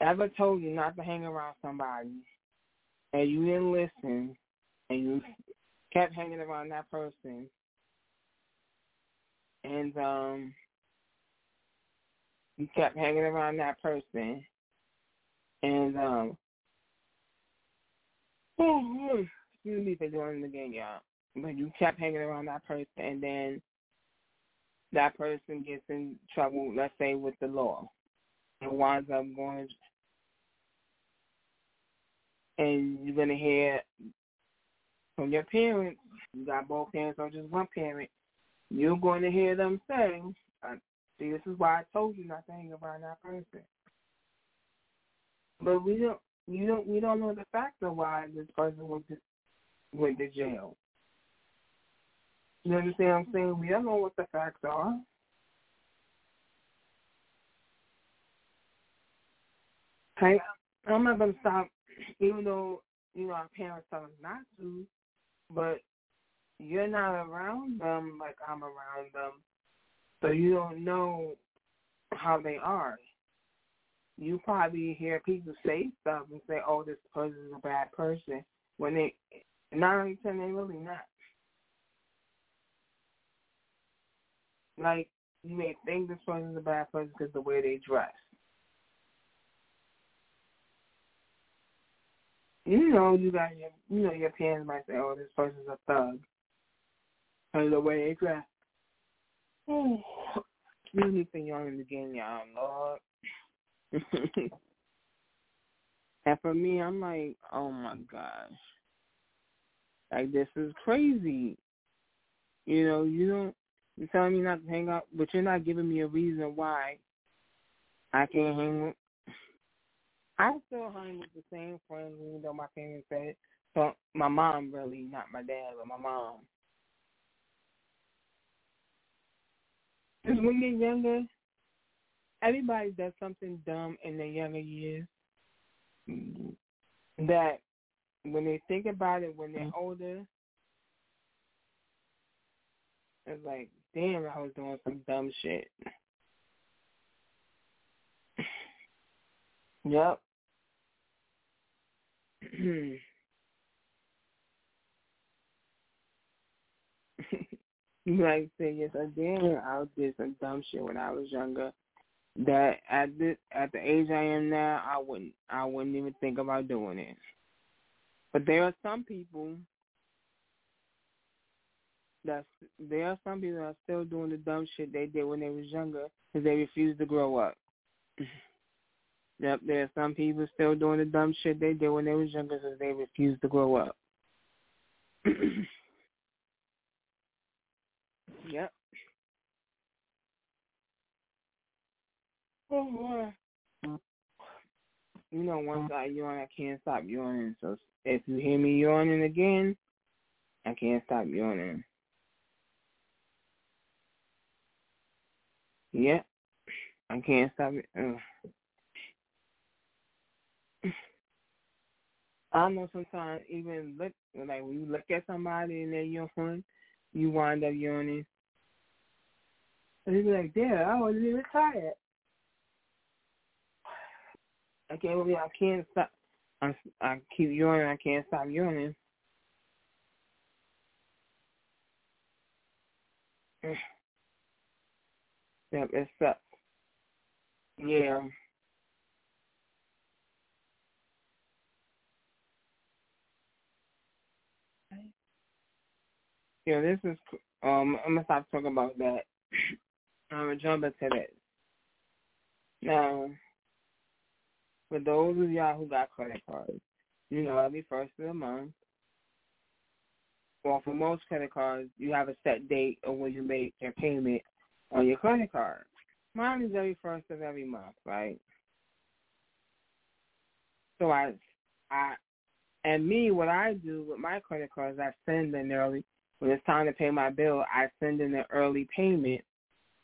ever told you not to hang around somebody and you didn't listen and you kept hanging around that person and um you kept hanging around that person and um excuse me for doing it again, y'all. But you kept hanging around that person and then that person gets in trouble, let's say with the law and winds up going and you're gonna hear from your parents, you got both parents or just one parent, you're going to hear them say, uh, see this is why I told you not to hang around that person. But we don't you don't we don't know the facts of why this person went to went to jail. You understand what I'm saying? We don't know what the facts are. Hey, I'm not gonna stop, even though you know our parents tell us not to, but you're not around them like I'm around them, so you don't know how they are. You probably hear people say stuff and say, "Oh, this person is a bad person," when they nine out of they really not. Like you may think this person is a bad person because the way they dress. You know, you got your, you know, your parents might say, "Oh, this person's a thug," and hmm. the way they dress. Oh, excuse me for yawning again, y'all, Lord. and for me, I'm like, oh my gosh, like this is crazy. You know, you don't. You're telling me not to hang out, but you're not giving me a reason why I can't hang I still hang with the same friends, even though my parents said so. My mom, really, not my dad, but my mom. Because when you're younger, everybody does something dumb in their younger years that when they think about it when they're mm-hmm. older, it's like, damn, I was doing some dumb shit. Yep. Hmm. like say yes, I did. I did some dumb shit when I was younger. That at this at the age I am now, I wouldn't I wouldn't even think about doing it. But there are some people that there are some people that are still doing the dumb shit they did when they was younger because they refuse to grow up. Yep, there are some people still doing the dumb shit they did when they was younger because they refuse to grow up. yep. Oh, boy. you know, once I yawn, I can't stop yawning. So if you hear me yawning again, I can't stop yawning. Yep. I can't stop it. Ugh. I know sometimes even look like when you look at somebody and they're yawning, you wind up yawning. And you be like, "Damn, I wasn't even tired." I can't believe I can't stop. I, I keep yawning. I can't stop yawning. Yep, it sucks. Yeah. Yeah, this is. Um, I'm gonna stop talking about that. I'm gonna jump into this. Now, for those of y'all who got credit cards, you know every first of the month. Well, for most credit cards, you have a set date of when you make your payment on your credit card. Mine is every first of every month, right? So I, I, and me, what I do with my credit cards, I send an early. When it's time to pay my bill, I send in an early payment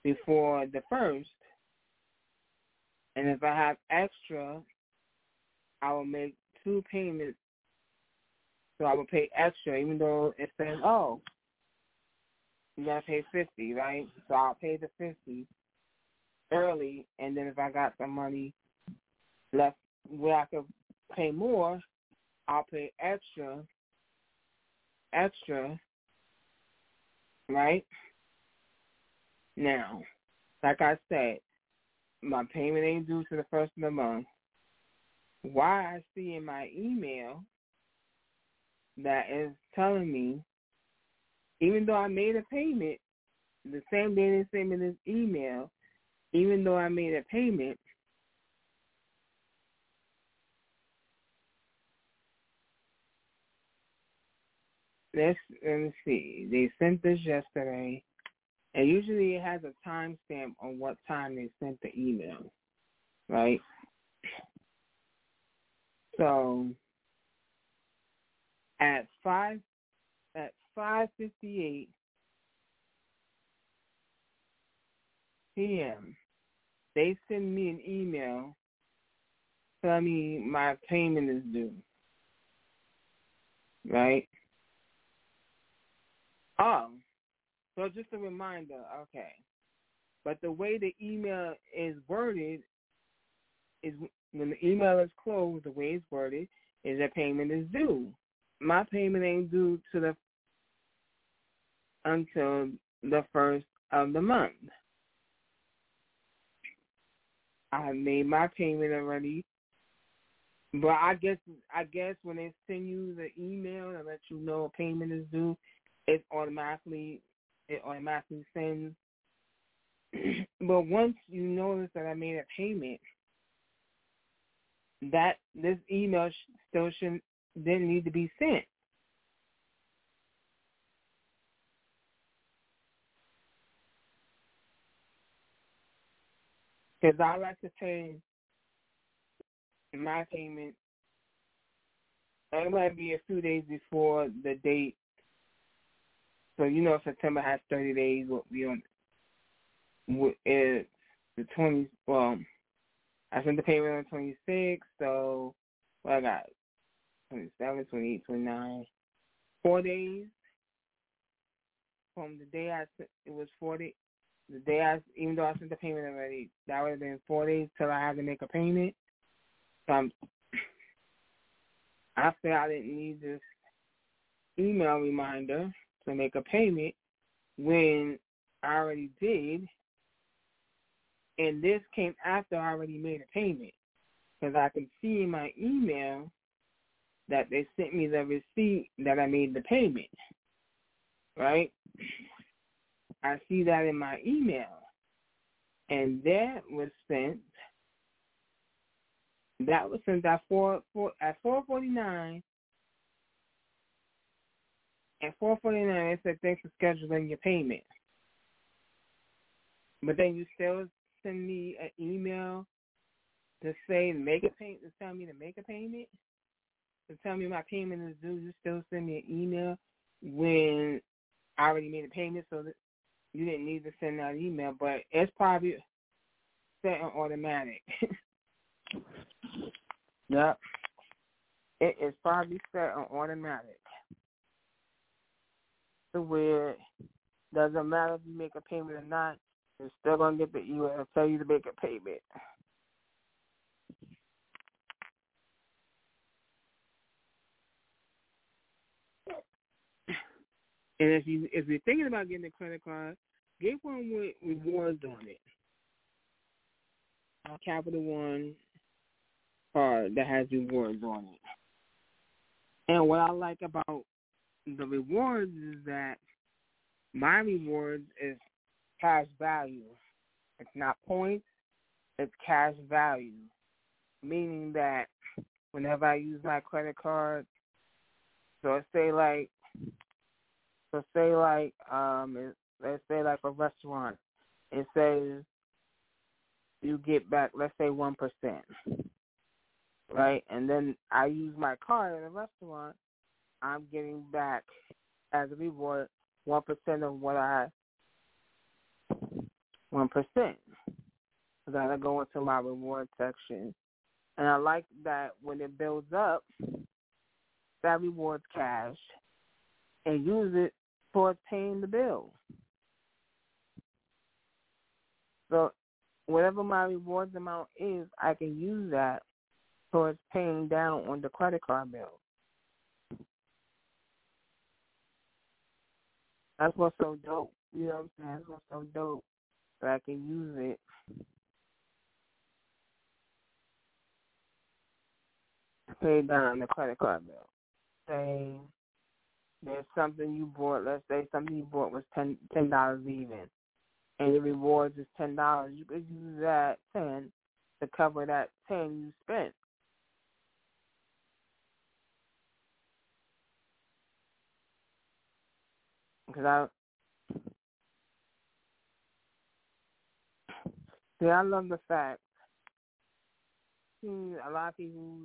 before the first. And if I have extra, I will make two payments. So I will pay extra, even though it says, oh, you gotta pay fifty, right? So I'll pay the fifty early, and then if I got some money left where I could pay more, I'll pay extra, extra, right? Now, like I said, my payment ain't due to the first of the month. Why I see in my email that is telling me, even though I made a payment, the same day they sent me this email, even though I made a payment, let's let me see. They sent this yesterday, and usually it has a timestamp on what time they sent the email, right? So at five at five fifty eight p.m. They send me an email telling me my payment is due. Right? Oh, so just a reminder, okay. But the way the email is worded is when the email is closed, the way it's worded is that payment is due. My payment ain't due to the until the first of the month. I made my payment already. But I guess I guess when they send you the email to let you know a payment is due, it automatically it automatically sends. but once you notice that I made a payment, that this email still shouldn't didn't need to be sent. Because I like to pay my payment. It might be a few days before the date. So you know September has 30 days. What we on? The 20. Well, I sent the payment on 26. So what I got 27, 28, 29. Four days from the day I sent. It was 40 the day I, even though I sent the payment already, that would have been four days till I had to make a payment. So I'm, I said I didn't need this email reminder to make a payment when I already did. And this came after I already made a payment. Because I can see in my email that they sent me the receipt that I made the payment. Right? I see that in my email. And that was sent that was sent at four, four at four forty nine. At four forty nine it said thanks for scheduling your payment. But then you still send me an email to say make a payment to tell me to make a payment. To tell me my payment is due, you still send me an email when I already made a payment so that you didn't need to send that email, but it's probably set on automatic. yep. it is probably set on automatic. To where doesn't matter if you make a payment or not, you're still gonna get the email and tell you to make a payment. And if you if you're thinking about getting a credit card, get one with rewards on it. A Capital One card that has rewards on it. And what I like about the rewards is that my rewards is cash value. It's not points, it's cash value. Meaning that whenever I use my credit card, so say like so say like um let's say like a restaurant, it says you get back let's say one percent. Right? And then I use my card at a restaurant, I'm getting back as a reward one percent of what I one percent. I gotta go into my reward section. And I like that when it builds up, that rewards cash and use it towards paying the bill. So whatever my rewards amount is, I can use that towards paying down on the credit card bill. That's what's so dope. You know what I'm saying? That's what's so dope. I can use it. Pay down the credit card bill. Say there's something you bought, let's say something you bought was ten ten dollars even and your rewards is ten dollars, you could use that ten to cover that ten you spent. Because I see, I love the fact see a lot of people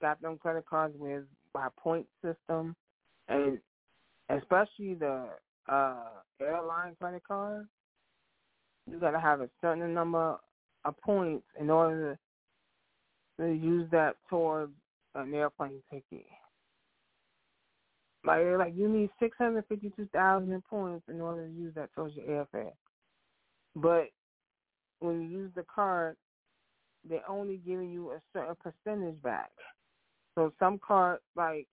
got them credit cards with by point system, and especially the uh airline credit card you got to have a certain number of points in order to, to use that towards an airplane ticket. Like, like you need six hundred fifty-two thousand points in order to use that your airfare. But when you use the card, they're only giving you a certain percentage back. So some cards, like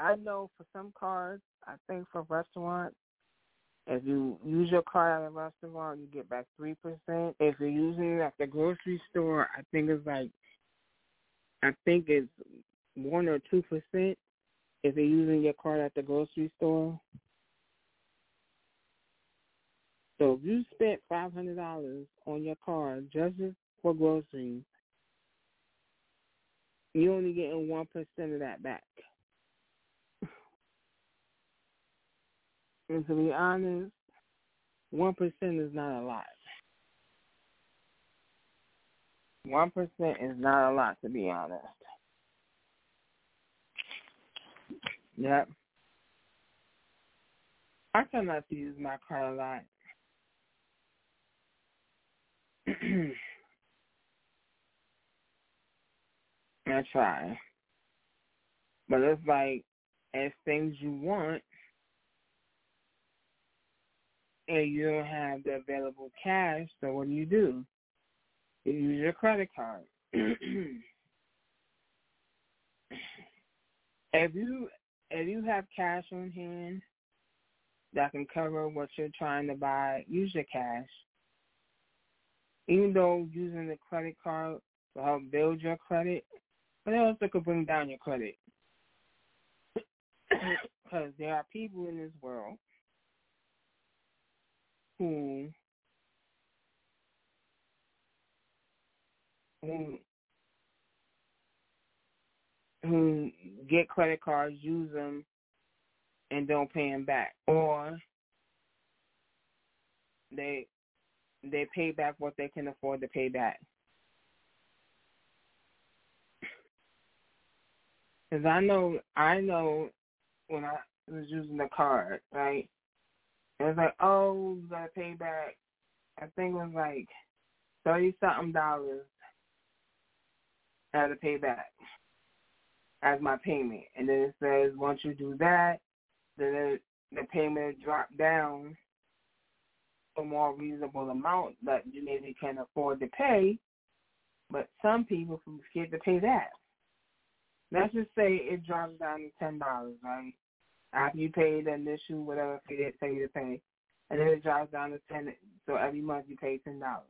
I know for some cards, I think for restaurants, if you use your card at a restaurant, you get back three percent. If you're using it at the grocery store, I think it's like, I think it's one or two percent. If you're using your card at the grocery store. So if you spent five hundred dollars on your card just for groceries, you're only getting one percent of that back. And to be honest, one percent is not a lot. One percent is not a lot to be honest. Yep. I try not to use my card a lot. I try. But it's like as things you want and you don't have the available cash, so what do you do? You use your credit card. if you if you have cash on hand that can cover what you're trying to buy, use your cash. Even though using the credit card will help build your credit, but it also could bring down your credit. Because there are people in this world who who who get credit cards, use them, and don't pay them back, or they they pay back what they can afford to pay back. Because I know, I know when I was using the card, right? It was like, oh, you gotta pay back. I think it was like thirty something dollars. I had to pay back. As my payment. And then it says once you do that, then it, the payment drop down a more reasonable amount that you maybe can afford to pay. But some people forget to pay that. Let's just say it drops down to ten dollars, right? After you pay the initial whatever fee they tell you to pay, and then it drops down to ten. So every month you pay ten dollars.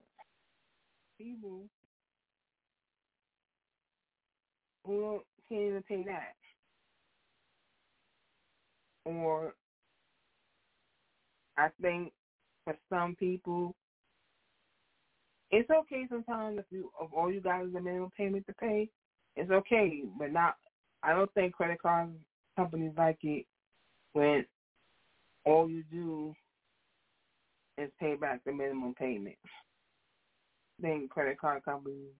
People who can't even pay that, or I think for some people, it's okay sometimes if you if all you got is a minimum payment to pay. It's okay, but not. I don't think credit card companies like it when all you do is pay back the minimum payment. I think credit card companies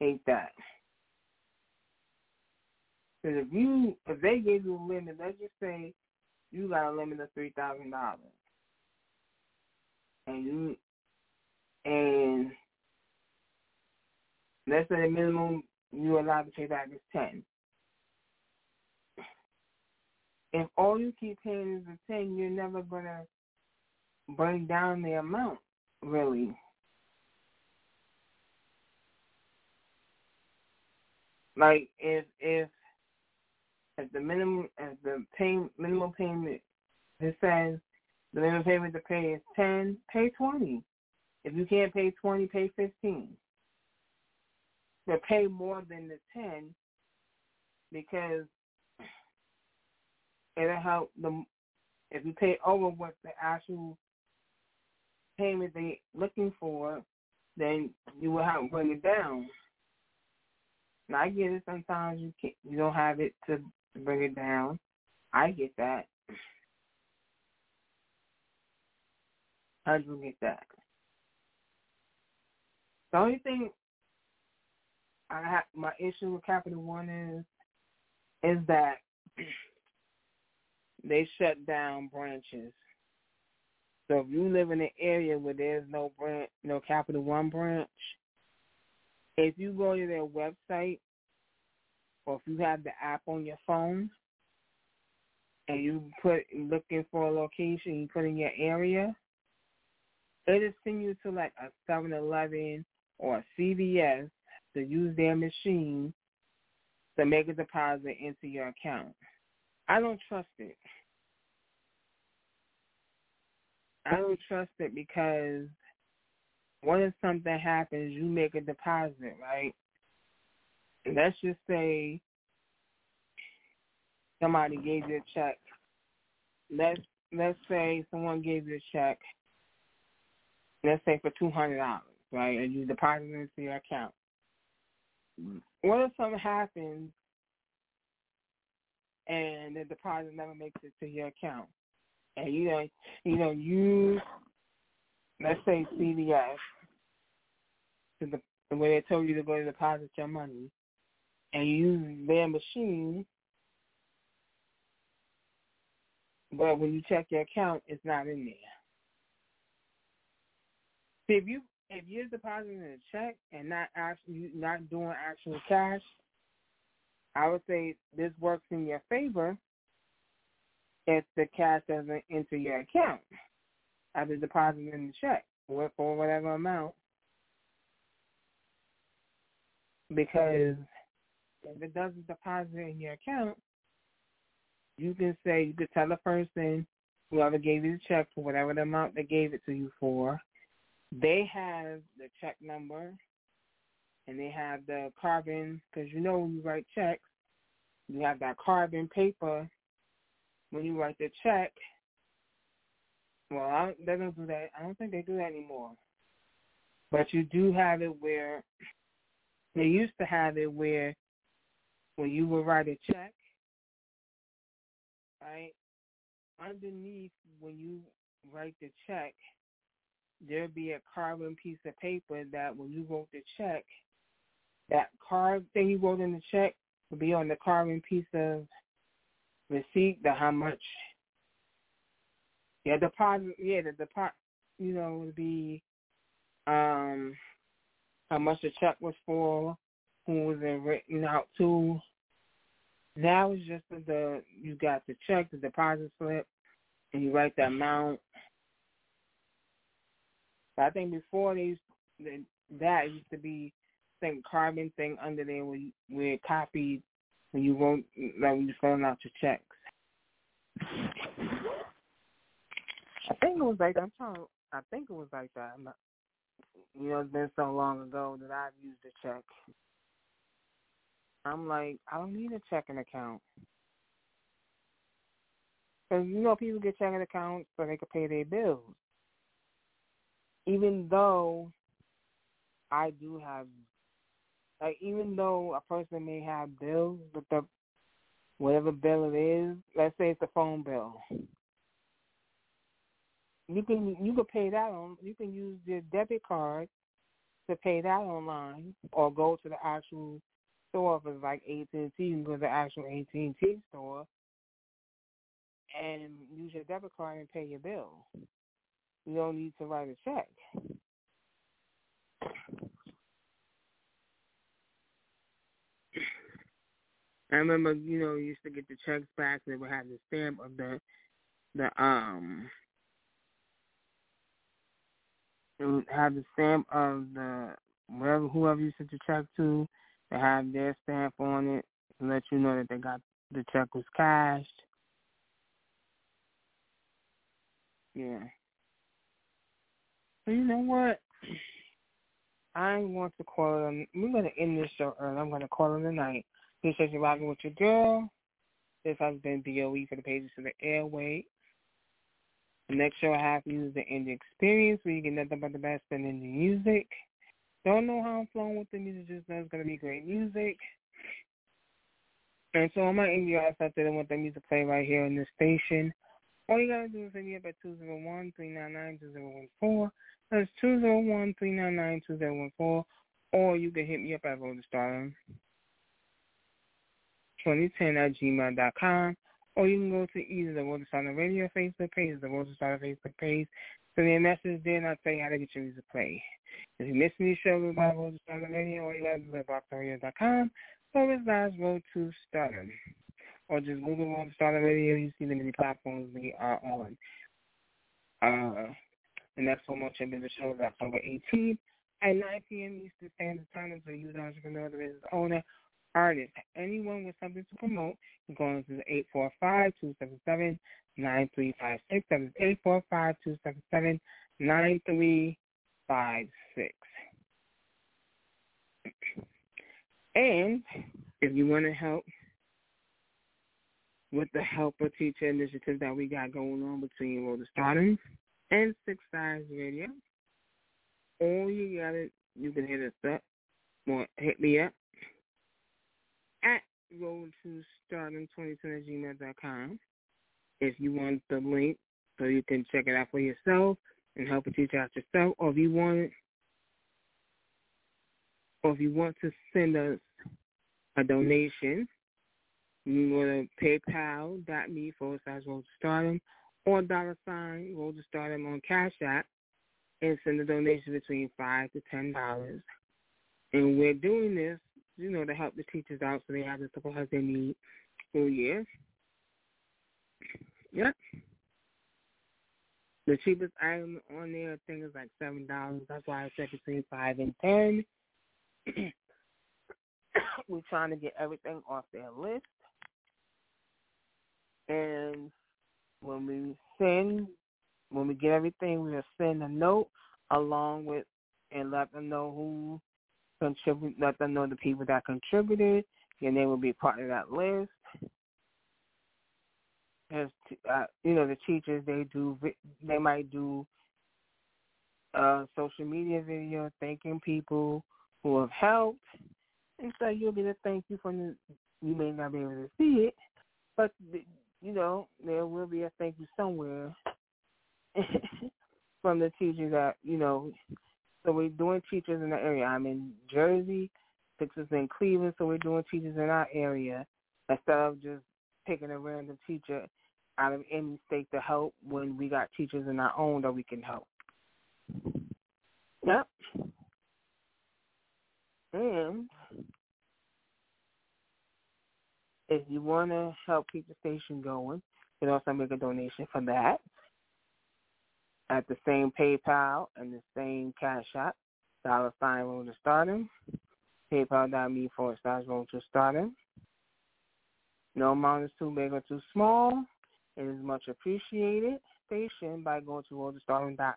hate that. Because if you if they gave you a limit, let's just say you got a limit of three thousand dollars, and you and let's say the minimum you're allowed to pay back is ten. If all you keep paying is the ten, you're never gonna bring down the amount, really. Like if if if the minimum if the pay minimum payment it says the minimum payment to pay is ten, pay twenty. If you can't pay twenty, pay fifteen. But pay more than the ten because it'll help the if you pay over what the actual payment they looking for, then you will help bring it down. Now I get it. Sometimes you can't, you don't have it to, to bring it down. I get that. I do get that. The only thing I have my issue with Capital One is is that they shut down branches. So if you live in an area where there's no branch, no Capital One branch, if you go to their website or if you have the app on your phone and you put looking for a location, you put in your area, it'll send you to like a 7-Eleven or a CVS to use their machine to make a deposit into your account. I don't trust it. I don't trust it because what if something happens, you make a deposit, right? Let's just say somebody gave you a check. Let's let's say someone gave you a check. Let's say for two hundred dollars, right? And you deposit it into your account. What if something happens and the deposit never makes it to your account? And you know you know use let's say CVS to the, the way they told you to go to deposit your money and use their machine but when you check your account it's not in there. See if you if you're depositing a check and not actually not doing actual cash, I would say this works in your favor if the cash doesn't enter your account after depositing the check for whatever amount. Because if it doesn't deposit in your account, you can say you could tell the person whoever gave you the check for whatever the amount they gave it to you for, they have the check number and they have the carbon because you know when you write checks, you have that carbon paper when you write the check. Well, I don't, they don't do that. I don't think they do that anymore. But you do have it where they used to have it where when you would write a check, right, underneath when you write the check, there'd be a carbon piece of paper that when you wrote the check, that card thing you wrote in the check would be on the carbon piece of receipt, the how much, yeah, deposit, yeah, the deposit, you know, would be um how much the check was for, who was it written out to, Now it's just the you got the check, the deposit slip, and you write the amount. But I think before these that used to be some carbon thing under there where where it copied when you wrote like when you filling out your checks. I think it was like I'm trying. I think it was like that. Not, you know, it's been so long ago that I've used a check. I'm like, I don't need a checking account. Because, you know, people get checking accounts so they can pay their bills. Even though I do have, like, even though a person may have bills, but the whatever bill it is, let's say it's a phone bill. You can you can pay that on. You can use your debit card to pay that online, or go to the actual store if it's like AT and T. You can go to the actual AT and T store and use your debit card and pay your bill. You don't need to write a check. I remember, you know, you used to get the checks back. They would have the stamp of the the um it would have the stamp of the wherever whoever you sent the check to, they have their stamp on it to let you know that they got the check was cashed. Yeah. So you know what? I want to call them. We're going to end this show early. I'm going to call it a night. Appreciate you rocking with your girl. This has been BOE for the pages of the airway. The next show I have for you is the Indie Experience, where you get nothing but the best in indie music. Don't know how I'm flowing with the music, just know it's to be great music. And so all my indie artists out there that want their music play right here on this station, all you got to do is hit me up at 201-399-2014. That's 201-399-2014. Or you can hit me up at Road to Stardom 2010 at gmail.com. Or you can go to either the Road Stardom Radio Facebook page the Road Stardom Facebook page. Me a message there and I'll tell you how to get your music played. If you miss these shows about Road to Stardom Radio, all you got to do is slash Road to Stardom. Or just Google Road to Stardom Radio. You see the many platforms we are on. Uh, and that's so much of the show that's October 18th at 9 p.m. Eastern Standard Time. So you, the entrepreneur, the business owner, artist, anyone with something to promote, you go into the 845-277-9356. That is 845-277-9356. And if you want to help with the helper teacher initiative that we got going on between Road to Stardom and Six Sides Radio, all you got to, you can hit us up or hit me up road to stardom 2010 at gmail.com if you want the link so you can check it out for yourself and help a teacher out yourself, or if you want or if you want to send us a donation, you can go to paypal.me forward slash road to stardom or dollar sign road to stardom on Cash App and send a donation between five to ten dollars. And we're doing this, you know, to help the teachers out so they have the supplies they need school year. Yep. The cheapest item on there, I think, is like seven dollars. That's why I said between five and ten. We're trying to get everything off their list, and when we send, when we get everything, we'll send a note along with and let them know who contribute. Let them know the people that contributed. Your name will be part of that list as uh, you know, the teachers they do they might do uh, social media video thanking people who have helped, and so you'll get a thank you from the. You may not be able to see it, but you know there will be a thank you somewhere from the teachers that you know. So we're doing teachers in the area. I'm in Jersey, six is in Cleveland, so we're doing teachers in our area instead of just picking a random teacher out of any state to help when we got teachers in our own that we can help. Yep. And if you want to help keep the station going, you can also make a donation for that at the same PayPal and the same Cash App, dollar sign road to stardom, paypal.me forward slash road to stardom. No amount is too big or too small. It is much appreciated. Station by going to road to dot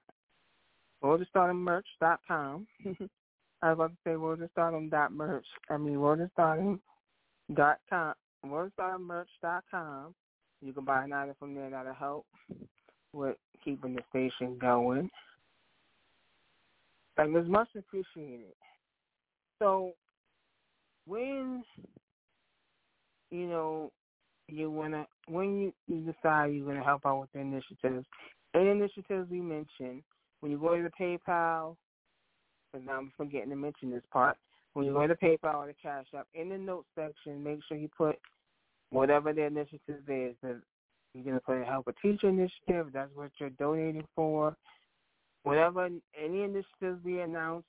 road to stardom merch dot com. I was about to say road dot merch. I mean road to dot com road to stardom merch dot com. You can buy an item from there that'll help with keeping the station going. And it's much appreciated. So when you know you wanna when you, you decide you're gonna help out with the initiatives, any initiatives we mentioned, when you go to the PayPal, because I'm forgetting to mention this part. When you go to PayPal or the Cash App, in the notes section, make sure you put whatever the initiative is. You're going to put a help a teacher initiative. That's what you're donating for. Whatever any initiatives we announce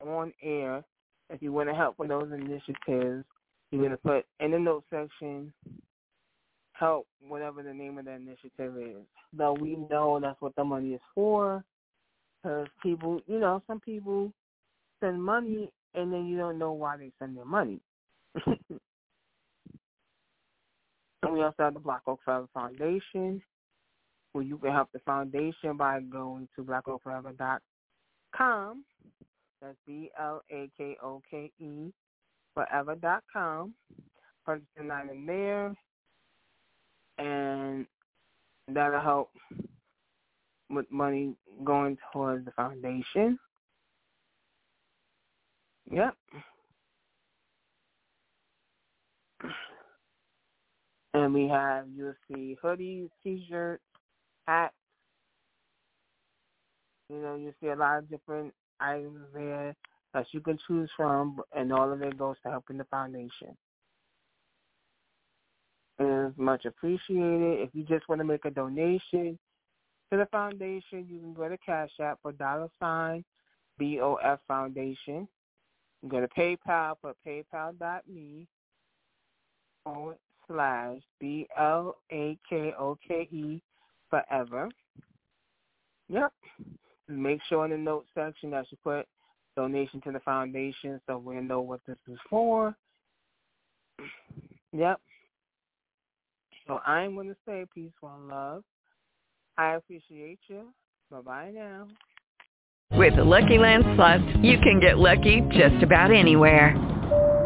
on air, if you want to help with those initiatives, you're going to put in the note section help whatever the name of the initiative is. Though we know that's what the money is for, because people, you know, some people send money and then you don't know why they send their money. And we also have the Blak Oke Forever Foundation, where you can help the foundation by going to blakokeforever.com. That's B L A K O K E forever.com. Purchase an item there, and that'll help with money going towards the foundation. Yep. And we have, you'll see hoodies, t-shirts, hats. You know, you see a lot of different items there that you can choose from, and all of it goes to helping the foundation. It is much appreciated. If you just want to make a donation to the foundation, you can go to Cash App for dollar sign BOF Foundation. You go to PayPal for paypal.me forward slash B L A K O K E forever. Yep. Make sure in the note section that you put donation to the foundation so we know what this is for. Yep. So I'm going to say peace, one love. I appreciate you. Bye bye now. With the Lucky Land Slots, you can get lucky just about anywhere.